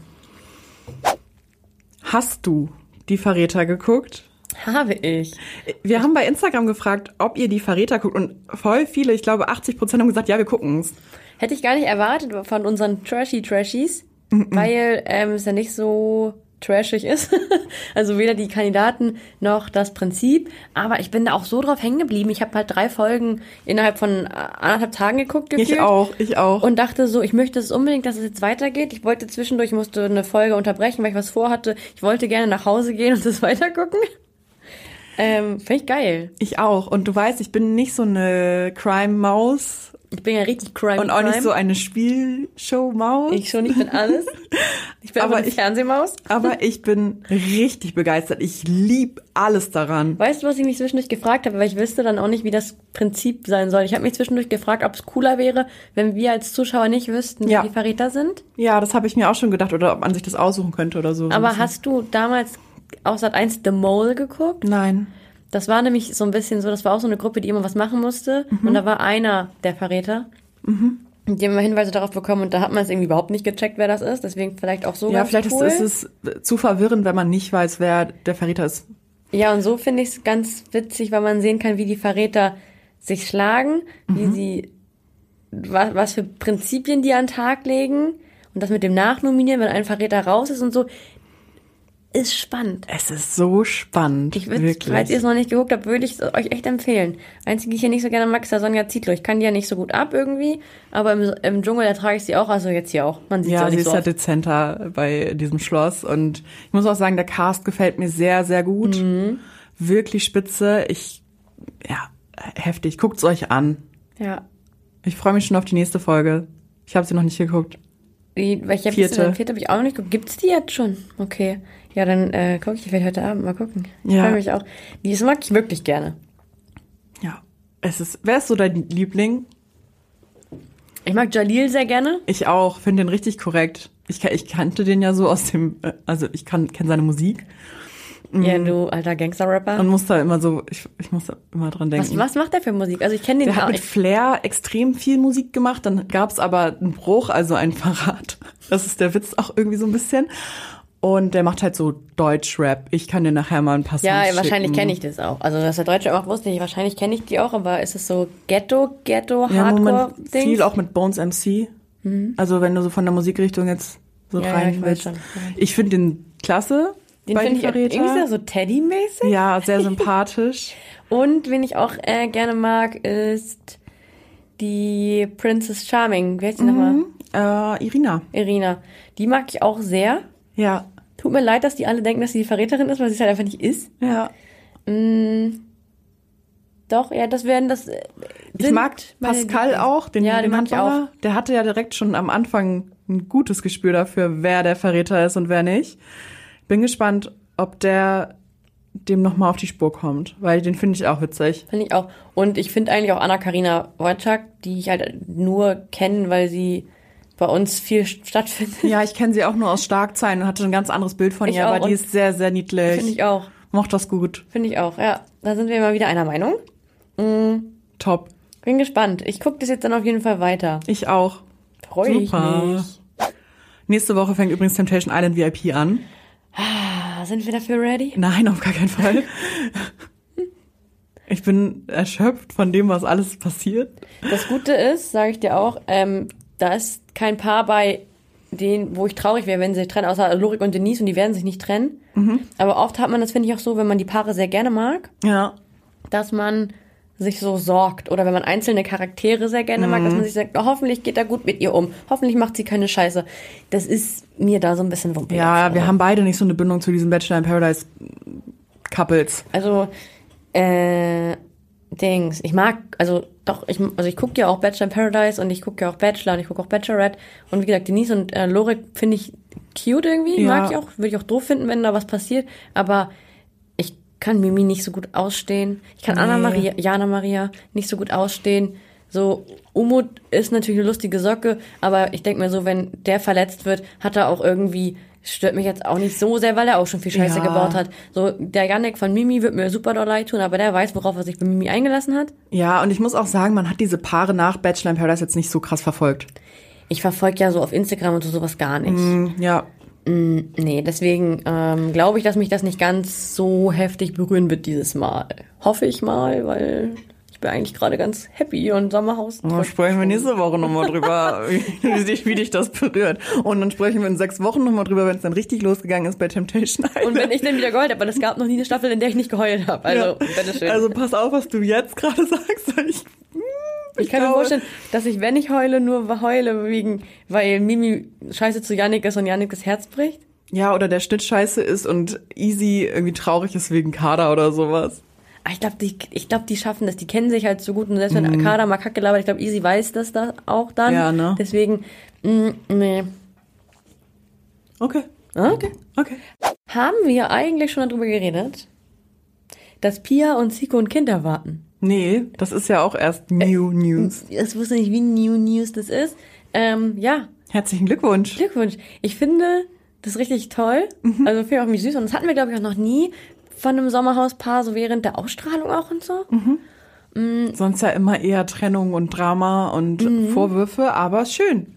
Speaker 3: Hast du die Verräter geguckt?
Speaker 2: Habe ich.
Speaker 3: Wir haben bei Instagram gefragt, ob ihr die Verräter guckt und voll viele, ich glaube 80 Prozent haben gesagt, ja, wir gucken's.
Speaker 2: Hätte ich gar nicht erwartet von unseren Trashy Trashies, weil ähm, es ja nicht so trashig ist. also weder die Kandidaten noch das Prinzip. Aber ich bin da auch so drauf hängen geblieben. Ich habe halt drei Folgen innerhalb von äh, anderthalb Tagen geguckt. Gefühlt.
Speaker 3: Ich auch, ich auch.
Speaker 2: Und dachte so, ich möchte es unbedingt, dass es jetzt weitergeht. Ich wollte zwischendurch, musste eine Folge unterbrechen, weil ich was vorhatte. Ich wollte gerne nach Hause gehen und das weitergucken. Ähm, Finde ich geil.
Speaker 3: ich auch. Und du weißt, ich bin nicht so eine Crime-Maus
Speaker 2: Ich bin ja richtig Crime.
Speaker 3: und auch nicht
Speaker 2: Crime.
Speaker 3: so eine Spielshow-Maus.
Speaker 2: Ich schon, ich bin alles. Ich bin
Speaker 3: Aber
Speaker 2: die
Speaker 3: ich-
Speaker 2: Fernsehmaus.
Speaker 3: Aber ich bin richtig begeistert. Ich lieb alles daran.
Speaker 2: Weißt du, was ich mich zwischendurch gefragt habe? Weil ich wüsste dann auch nicht, wie das Prinzip sein soll. Ich habe mich zwischendurch gefragt, ob es cooler wäre, wenn wir als Zuschauer nicht wüssten,
Speaker 3: Ja.
Speaker 2: wie die Verräter sind.
Speaker 3: Ja, das habe ich mir auch schon gedacht. Oder ob man sich das aussuchen könnte oder so.
Speaker 2: Aber hast du damals auf Sat 1 The Mole geguckt?
Speaker 3: Nein.
Speaker 2: Das war nämlich so ein bisschen so, das war auch so eine Gruppe, die immer was machen musste. Und da war einer der Verräter. Und die haben immer Hinweise darauf bekommen und da hat man es irgendwie überhaupt nicht gecheckt, wer das ist. Deswegen vielleicht auch so
Speaker 3: Ja, vielleicht
Speaker 2: cool.
Speaker 3: ist, ist es zu verwirrend, wenn man nicht weiß, wer der Verräter ist.
Speaker 2: Ja, und so finde ich es ganz witzig, weil man sehen kann, wie die Verräter sich schlagen, wie sie, was, was für Prinzipien die an den Tag legen. Und das mit dem Nachnominieren, wenn ein Verräter raus ist und so, ist spannend.
Speaker 3: Es ist so spannend.
Speaker 2: Ich würde, falls ihr es noch nicht geguckt habt, würde ich es euch echt empfehlen. Einzige, die ich hier nicht so gerne mag, ist der Sonja Zietlow. Ich kann die ja nicht so gut ab irgendwie, aber im, im Dschungel ertrage ich sie auch, also jetzt hier auch. Man sieht
Speaker 3: ja,
Speaker 2: sie auch
Speaker 3: sie
Speaker 2: nicht
Speaker 3: ist
Speaker 2: so
Speaker 3: ja
Speaker 2: oft.
Speaker 3: dezenter bei diesem Schloss. Und ich muss auch sagen, der Cast gefällt mir sehr, sehr gut.
Speaker 2: Mhm.
Speaker 3: Wirklich spitze. Ich, ja, heftig. Guckt's euch an.
Speaker 2: Ja.
Speaker 3: Ich freue mich schon auf die nächste Folge. Ich habe sie noch nicht geguckt.
Speaker 2: Die, welche
Speaker 3: Vierte.
Speaker 2: vierte, vierte habe ich auch noch nicht geguckt. Gibt's die jetzt schon? Okay. Ja, dann äh, gucke ich die vielleicht heute Abend mal gucken. Ich
Speaker 3: Ja.
Speaker 2: freue mich auch. Die mag ich wirklich gerne.
Speaker 3: Ja. Es ist, wer ist so dein Liebling?
Speaker 2: Ich mag Jalil sehr gerne.
Speaker 3: Ich auch, finde den richtig korrekt. Ich, ich kannte den ja so aus dem, äh, also ich kann kenne seine Musik
Speaker 2: Ja, du alter Gangster-Rapper.
Speaker 3: und muss da immer so, ich, ich muss da immer dran denken.
Speaker 2: Was, was macht der für Musik? Also ich kenne den
Speaker 3: Der hat
Speaker 2: auch.
Speaker 3: mit
Speaker 2: Ich,
Speaker 3: Flair extrem viel Musik gemacht, dann gab's aber einen Bruch, also einen Verrat. Das ist der Witz auch irgendwie so ein bisschen. Und der macht halt so Deutschrap. Ich kann dir nachher mal ein paar Songs
Speaker 2: ja, wahrscheinlich kenne ich das auch. Also, dass der Deutsche macht, wusste ich. Wahrscheinlich kenne ich die auch, aber ist es so Ghetto, Ghetto,
Speaker 3: Ja, Moment,
Speaker 2: Hardcore-Ding?
Speaker 3: viel auch mit Bones MC. Also wenn du so von der Musikrichtung jetzt so
Speaker 2: Mhm. Ja, ja,
Speaker 3: rein
Speaker 2: ich weiß
Speaker 3: willst.
Speaker 2: Ja.
Speaker 3: Ich finde den klasse.
Speaker 2: Den finde ich
Speaker 3: Verräter.
Speaker 2: irgendwie so Teddy-mäßig.
Speaker 3: Ja, sehr sympathisch.
Speaker 2: Und wen ich auch äh, gerne mag, ist die Princess Charming. Wie heißt die nochmal?
Speaker 3: äh, Irina.
Speaker 2: Irina. Die mag ich auch sehr.
Speaker 3: Ja.
Speaker 2: Tut mir leid, dass die alle denken, dass sie die Verräterin ist, weil sie es halt einfach nicht ist.
Speaker 3: Ja.
Speaker 2: Doch, ja, das werden das. äh,
Speaker 3: Ich mag Pascal auch, den,
Speaker 2: ja,
Speaker 3: den
Speaker 2: den ich auch.
Speaker 3: Der hatte ja direkt schon am Anfang ein gutes Gespür dafür, wer der Verräter ist und wer nicht. Bin gespannt, ob der dem nochmal auf die Spur kommt, weil den finde ich auch witzig.
Speaker 2: Finde ich auch. Und ich finde eigentlich auch Anna-Karina Wojcik, die ich halt nur kenne, weil sie bei uns viel stattfindet.
Speaker 3: Ja, ich kenne sie auch nur aus Starkzeilen und hatte ein ganz anderes Bild von
Speaker 2: Ich
Speaker 3: ihr,
Speaker 2: auch.
Speaker 3: aber die
Speaker 2: Und
Speaker 3: ist sehr, sehr niedlich.
Speaker 2: Finde ich auch.
Speaker 3: Mochte das gut.
Speaker 2: Finde ich auch, ja. Da sind wir mal wieder einer Meinung.
Speaker 3: Top.
Speaker 2: Bin gespannt. Ich gucke das jetzt dann auf jeden Fall weiter.
Speaker 3: Ich auch.
Speaker 2: Freue ich
Speaker 3: Super.
Speaker 2: mich.
Speaker 3: Nächste Woche fängt übrigens Temptation Island VIP an.
Speaker 2: Ah, sind wir dafür ready?
Speaker 3: Nein, auf gar keinen Fall. Ich bin erschöpft von dem, was alles passiert.
Speaker 2: Das Gute ist, sage ich dir auch, ähm, da ist kein Paar bei denen, wo ich traurig wäre, wenn sie sich trennen, außer Lorik und Denise und die werden sich nicht trennen. Aber oft hat man das, finde ich, auch so, wenn man die Paare sehr gerne mag,
Speaker 3: Ja.
Speaker 2: dass man sich so sorgt oder wenn man einzelne Charaktere sehr gerne mag, dass man sich sagt, oh, hoffentlich geht er gut mit ihr um, hoffentlich macht sie keine Scheiße. Das ist mir da so ein bisschen wumpig.
Speaker 3: Ja, wir haben beide nicht so eine Bindung zu diesen Bachelor in Paradise Couples.
Speaker 2: Also, äh, Dings, ich mag, also doch, ich, also ich gucke ja auch Bachelor in Paradise und ich gucke ja auch Bachelor und ich gucke auch Bachelorette und wie gesagt, Denise und äh, Lorik finde ich cute irgendwie,
Speaker 3: Ja.
Speaker 2: mag ich auch, würde ich auch doof finden, wenn da was passiert, aber kann Mimi nicht so gut ausstehen. Ich kann Anna
Speaker 3: Nee.
Speaker 2: Maria, Jana Maria nicht so gut ausstehen. So, Umut ist natürlich eine lustige Socke, aber ich denke mir so, wenn der verletzt wird, hat er auch irgendwie, stört mich jetzt auch nicht so sehr, weil er auch schon viel Scheiße
Speaker 3: Ja.
Speaker 2: gebaut hat. So, der Janik von Mimi wird mir super doll leid tun, aber der weiß, worauf er sich bei Mimi eingelassen hat.
Speaker 3: Ja, und ich muss auch sagen, man hat diese Paare nach Bachelor in Paradise jetzt nicht so krass verfolgt.
Speaker 2: Ich verfolge ja so auf Instagram und so sowas gar nicht.
Speaker 3: Hm, Ja,
Speaker 2: Nee, deswegen ähm, glaube ich, dass mich das nicht ganz so heftig berühren wird dieses Mal. Hoffe ich mal, weil ich bin eigentlich gerade ganz happy und Sommerhaus.
Speaker 3: Da sprechen wir nächste Woche nochmal drüber, wie, dich, wie dich das berührt. Und dann sprechen wir in sechs Wochen nochmal drüber, wenn es dann richtig losgegangen ist bei Temptation Island.
Speaker 2: Und wenn ich dann wieder geheult habe, weil es gab noch nie eine Staffel, in der ich nicht geheult habe. Also,
Speaker 3: ja.
Speaker 2: bitteschön.
Speaker 3: also pass auf, was du jetzt gerade sagst. weil Ich,
Speaker 2: ich kann mir vorstellen, dass ich, wenn ich heule, nur heule wegen, weil Mimi scheiße zu Yannick ist und Yannick das Herz bricht.
Speaker 3: Ja, oder der Schnitt scheiße ist und Easy irgendwie traurig ist wegen Kader oder sowas.
Speaker 2: Aber ich glaube, die, ich glaub, die schaffen das. Die kennen sich halt so gut. Und selbst wenn
Speaker 3: Mhm.
Speaker 2: Kader mal kacke labert, ich glaube, Easy weiß das da auch dann.
Speaker 3: Ja, ne?
Speaker 2: Deswegen, mh, nee.
Speaker 3: Okay.
Speaker 2: Ah, Okay.
Speaker 3: Okay.
Speaker 2: Haben wir eigentlich schon darüber geredet, dass Pia und Zico ein Kind erwarten?
Speaker 3: Nee, das ist ja auch erst New News.
Speaker 2: Ich wusste nicht, wie New News das ist. Ähm, ja,
Speaker 3: Herzlichen Glückwunsch.
Speaker 2: Glückwunsch. Ich finde das richtig toll. Also finde ich auch irgendwie süß. Und das hatten wir, glaube ich, auch noch nie von einem Sommerhauspaar, so während der Ausstrahlung auch und so.
Speaker 3: Sonst ja immer eher Trennung und Drama und Vorwürfe, aber schön.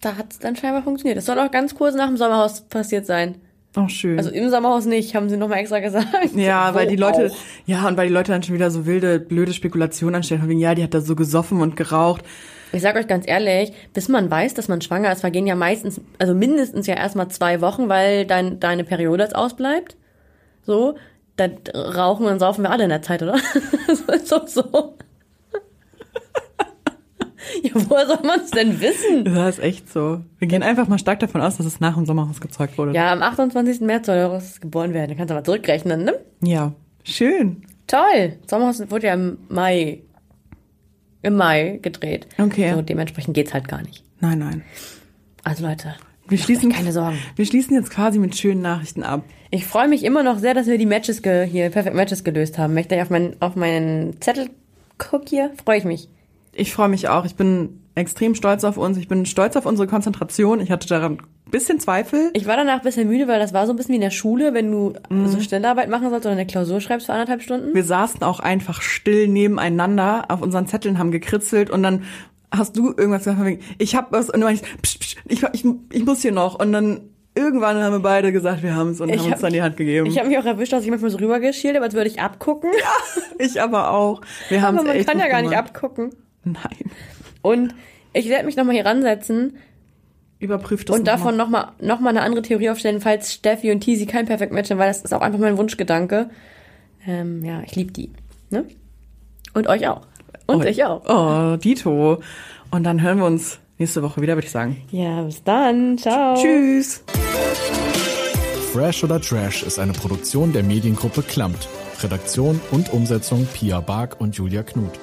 Speaker 2: Da hat es dann scheinbar funktioniert. Das soll auch ganz kurz nach dem Sommerhaus passiert sein.
Speaker 3: Auch schön.
Speaker 2: Also im Sommerhaus nicht, haben sie nochmal extra gesagt.
Speaker 3: ja,
Speaker 2: Wo
Speaker 3: weil die Leute,
Speaker 2: auch.
Speaker 3: ja, und weil die Leute dann schon wieder so wilde, blöde Spekulationen anstellen, von wegen, ja, die hat da so gesoffen und geraucht.
Speaker 2: Ich sag euch ganz ehrlich, bis man weiß, dass man schwanger ist, vergehen ja meistens, also mindestens ja erstmal zwei Wochen, weil dein, deine Periode jetzt ausbleibt. So, dann rauchen und saufen wir alle in der Zeit, oder? so so. Ja, woher soll man es denn wissen?
Speaker 3: Das ist echt so. Wir gehen einfach mal stark davon aus, dass es nach dem Sommerhaus gezeugt wurde.
Speaker 2: Ja, am 28. März soll Eures geboren werden. Da kannst du mal zurückrechnen, ne?
Speaker 3: Ja. Schön.
Speaker 2: Toll. Sommerhaus wurde ja im Mai, im Mai gedreht.
Speaker 3: Okay.
Speaker 2: So, dementsprechend geht's halt gar nicht.
Speaker 3: Nein, nein.
Speaker 2: Also Leute,
Speaker 3: Wir schließen,
Speaker 2: keine Sorgen.
Speaker 3: Wir schließen jetzt quasi mit schönen Nachrichten ab.
Speaker 2: Ich freue mich immer noch sehr, dass wir die Matches hier, Perfect Matches gelöst haben. Wenn ich auf meinen, auf meinen Zettel guck hier, freue ich mich.
Speaker 3: Ich freue mich auch. Ich bin extrem stolz auf uns. Ich bin stolz auf unsere Konzentration. Ich hatte daran ein bisschen Zweifel.
Speaker 2: Ich war danach ein bisschen müde, weil das war so ein bisschen wie in der Schule, wenn du
Speaker 3: Mhm.
Speaker 2: so Stellarbeit machen sollst oder eine Klausur schreibst für anderthalb Stunden.
Speaker 3: Wir saßen auch einfach still nebeneinander auf unseren Zetteln, haben gekritzelt und dann hast du irgendwas gesagt, ich hab was und du meinst, psch, psch, ich, ich, ich muss hier noch und dann irgendwann haben wir beide gesagt, wir haben es und
Speaker 2: Ich
Speaker 3: haben
Speaker 2: hab
Speaker 3: uns dann die Hand gegeben.
Speaker 2: Ich habe mich auch erwischt, dass ich manchmal so rübergeschielt habe, als würde ich abgucken.
Speaker 3: Ich aber auch. Wir haben es
Speaker 2: man
Speaker 3: echt
Speaker 2: kann ja gar nicht abgucken.
Speaker 3: Nein.
Speaker 2: Und ich werde mich nochmal hier ransetzen
Speaker 3: Überprüft das
Speaker 2: und davon nochmal noch mal eine andere Theorie aufstellen, falls Steffi und Teasy kein Perfect Match sind, weil das ist auch einfach mein Wunschgedanke. Ähm, ja, ich liebe die. Ne? Und euch auch. Und
Speaker 3: Oh,
Speaker 2: ich auch.
Speaker 3: Oh, Dito. Und dann hören wir uns nächste Woche wieder, würde ich sagen.
Speaker 2: Ja, bis dann. Ciao.
Speaker 3: Tschüss.
Speaker 1: Fresh oder Trash ist eine Produktion der Mediengruppe Klammt. Redaktion und Umsetzung Pia Bark und Julia Knuth.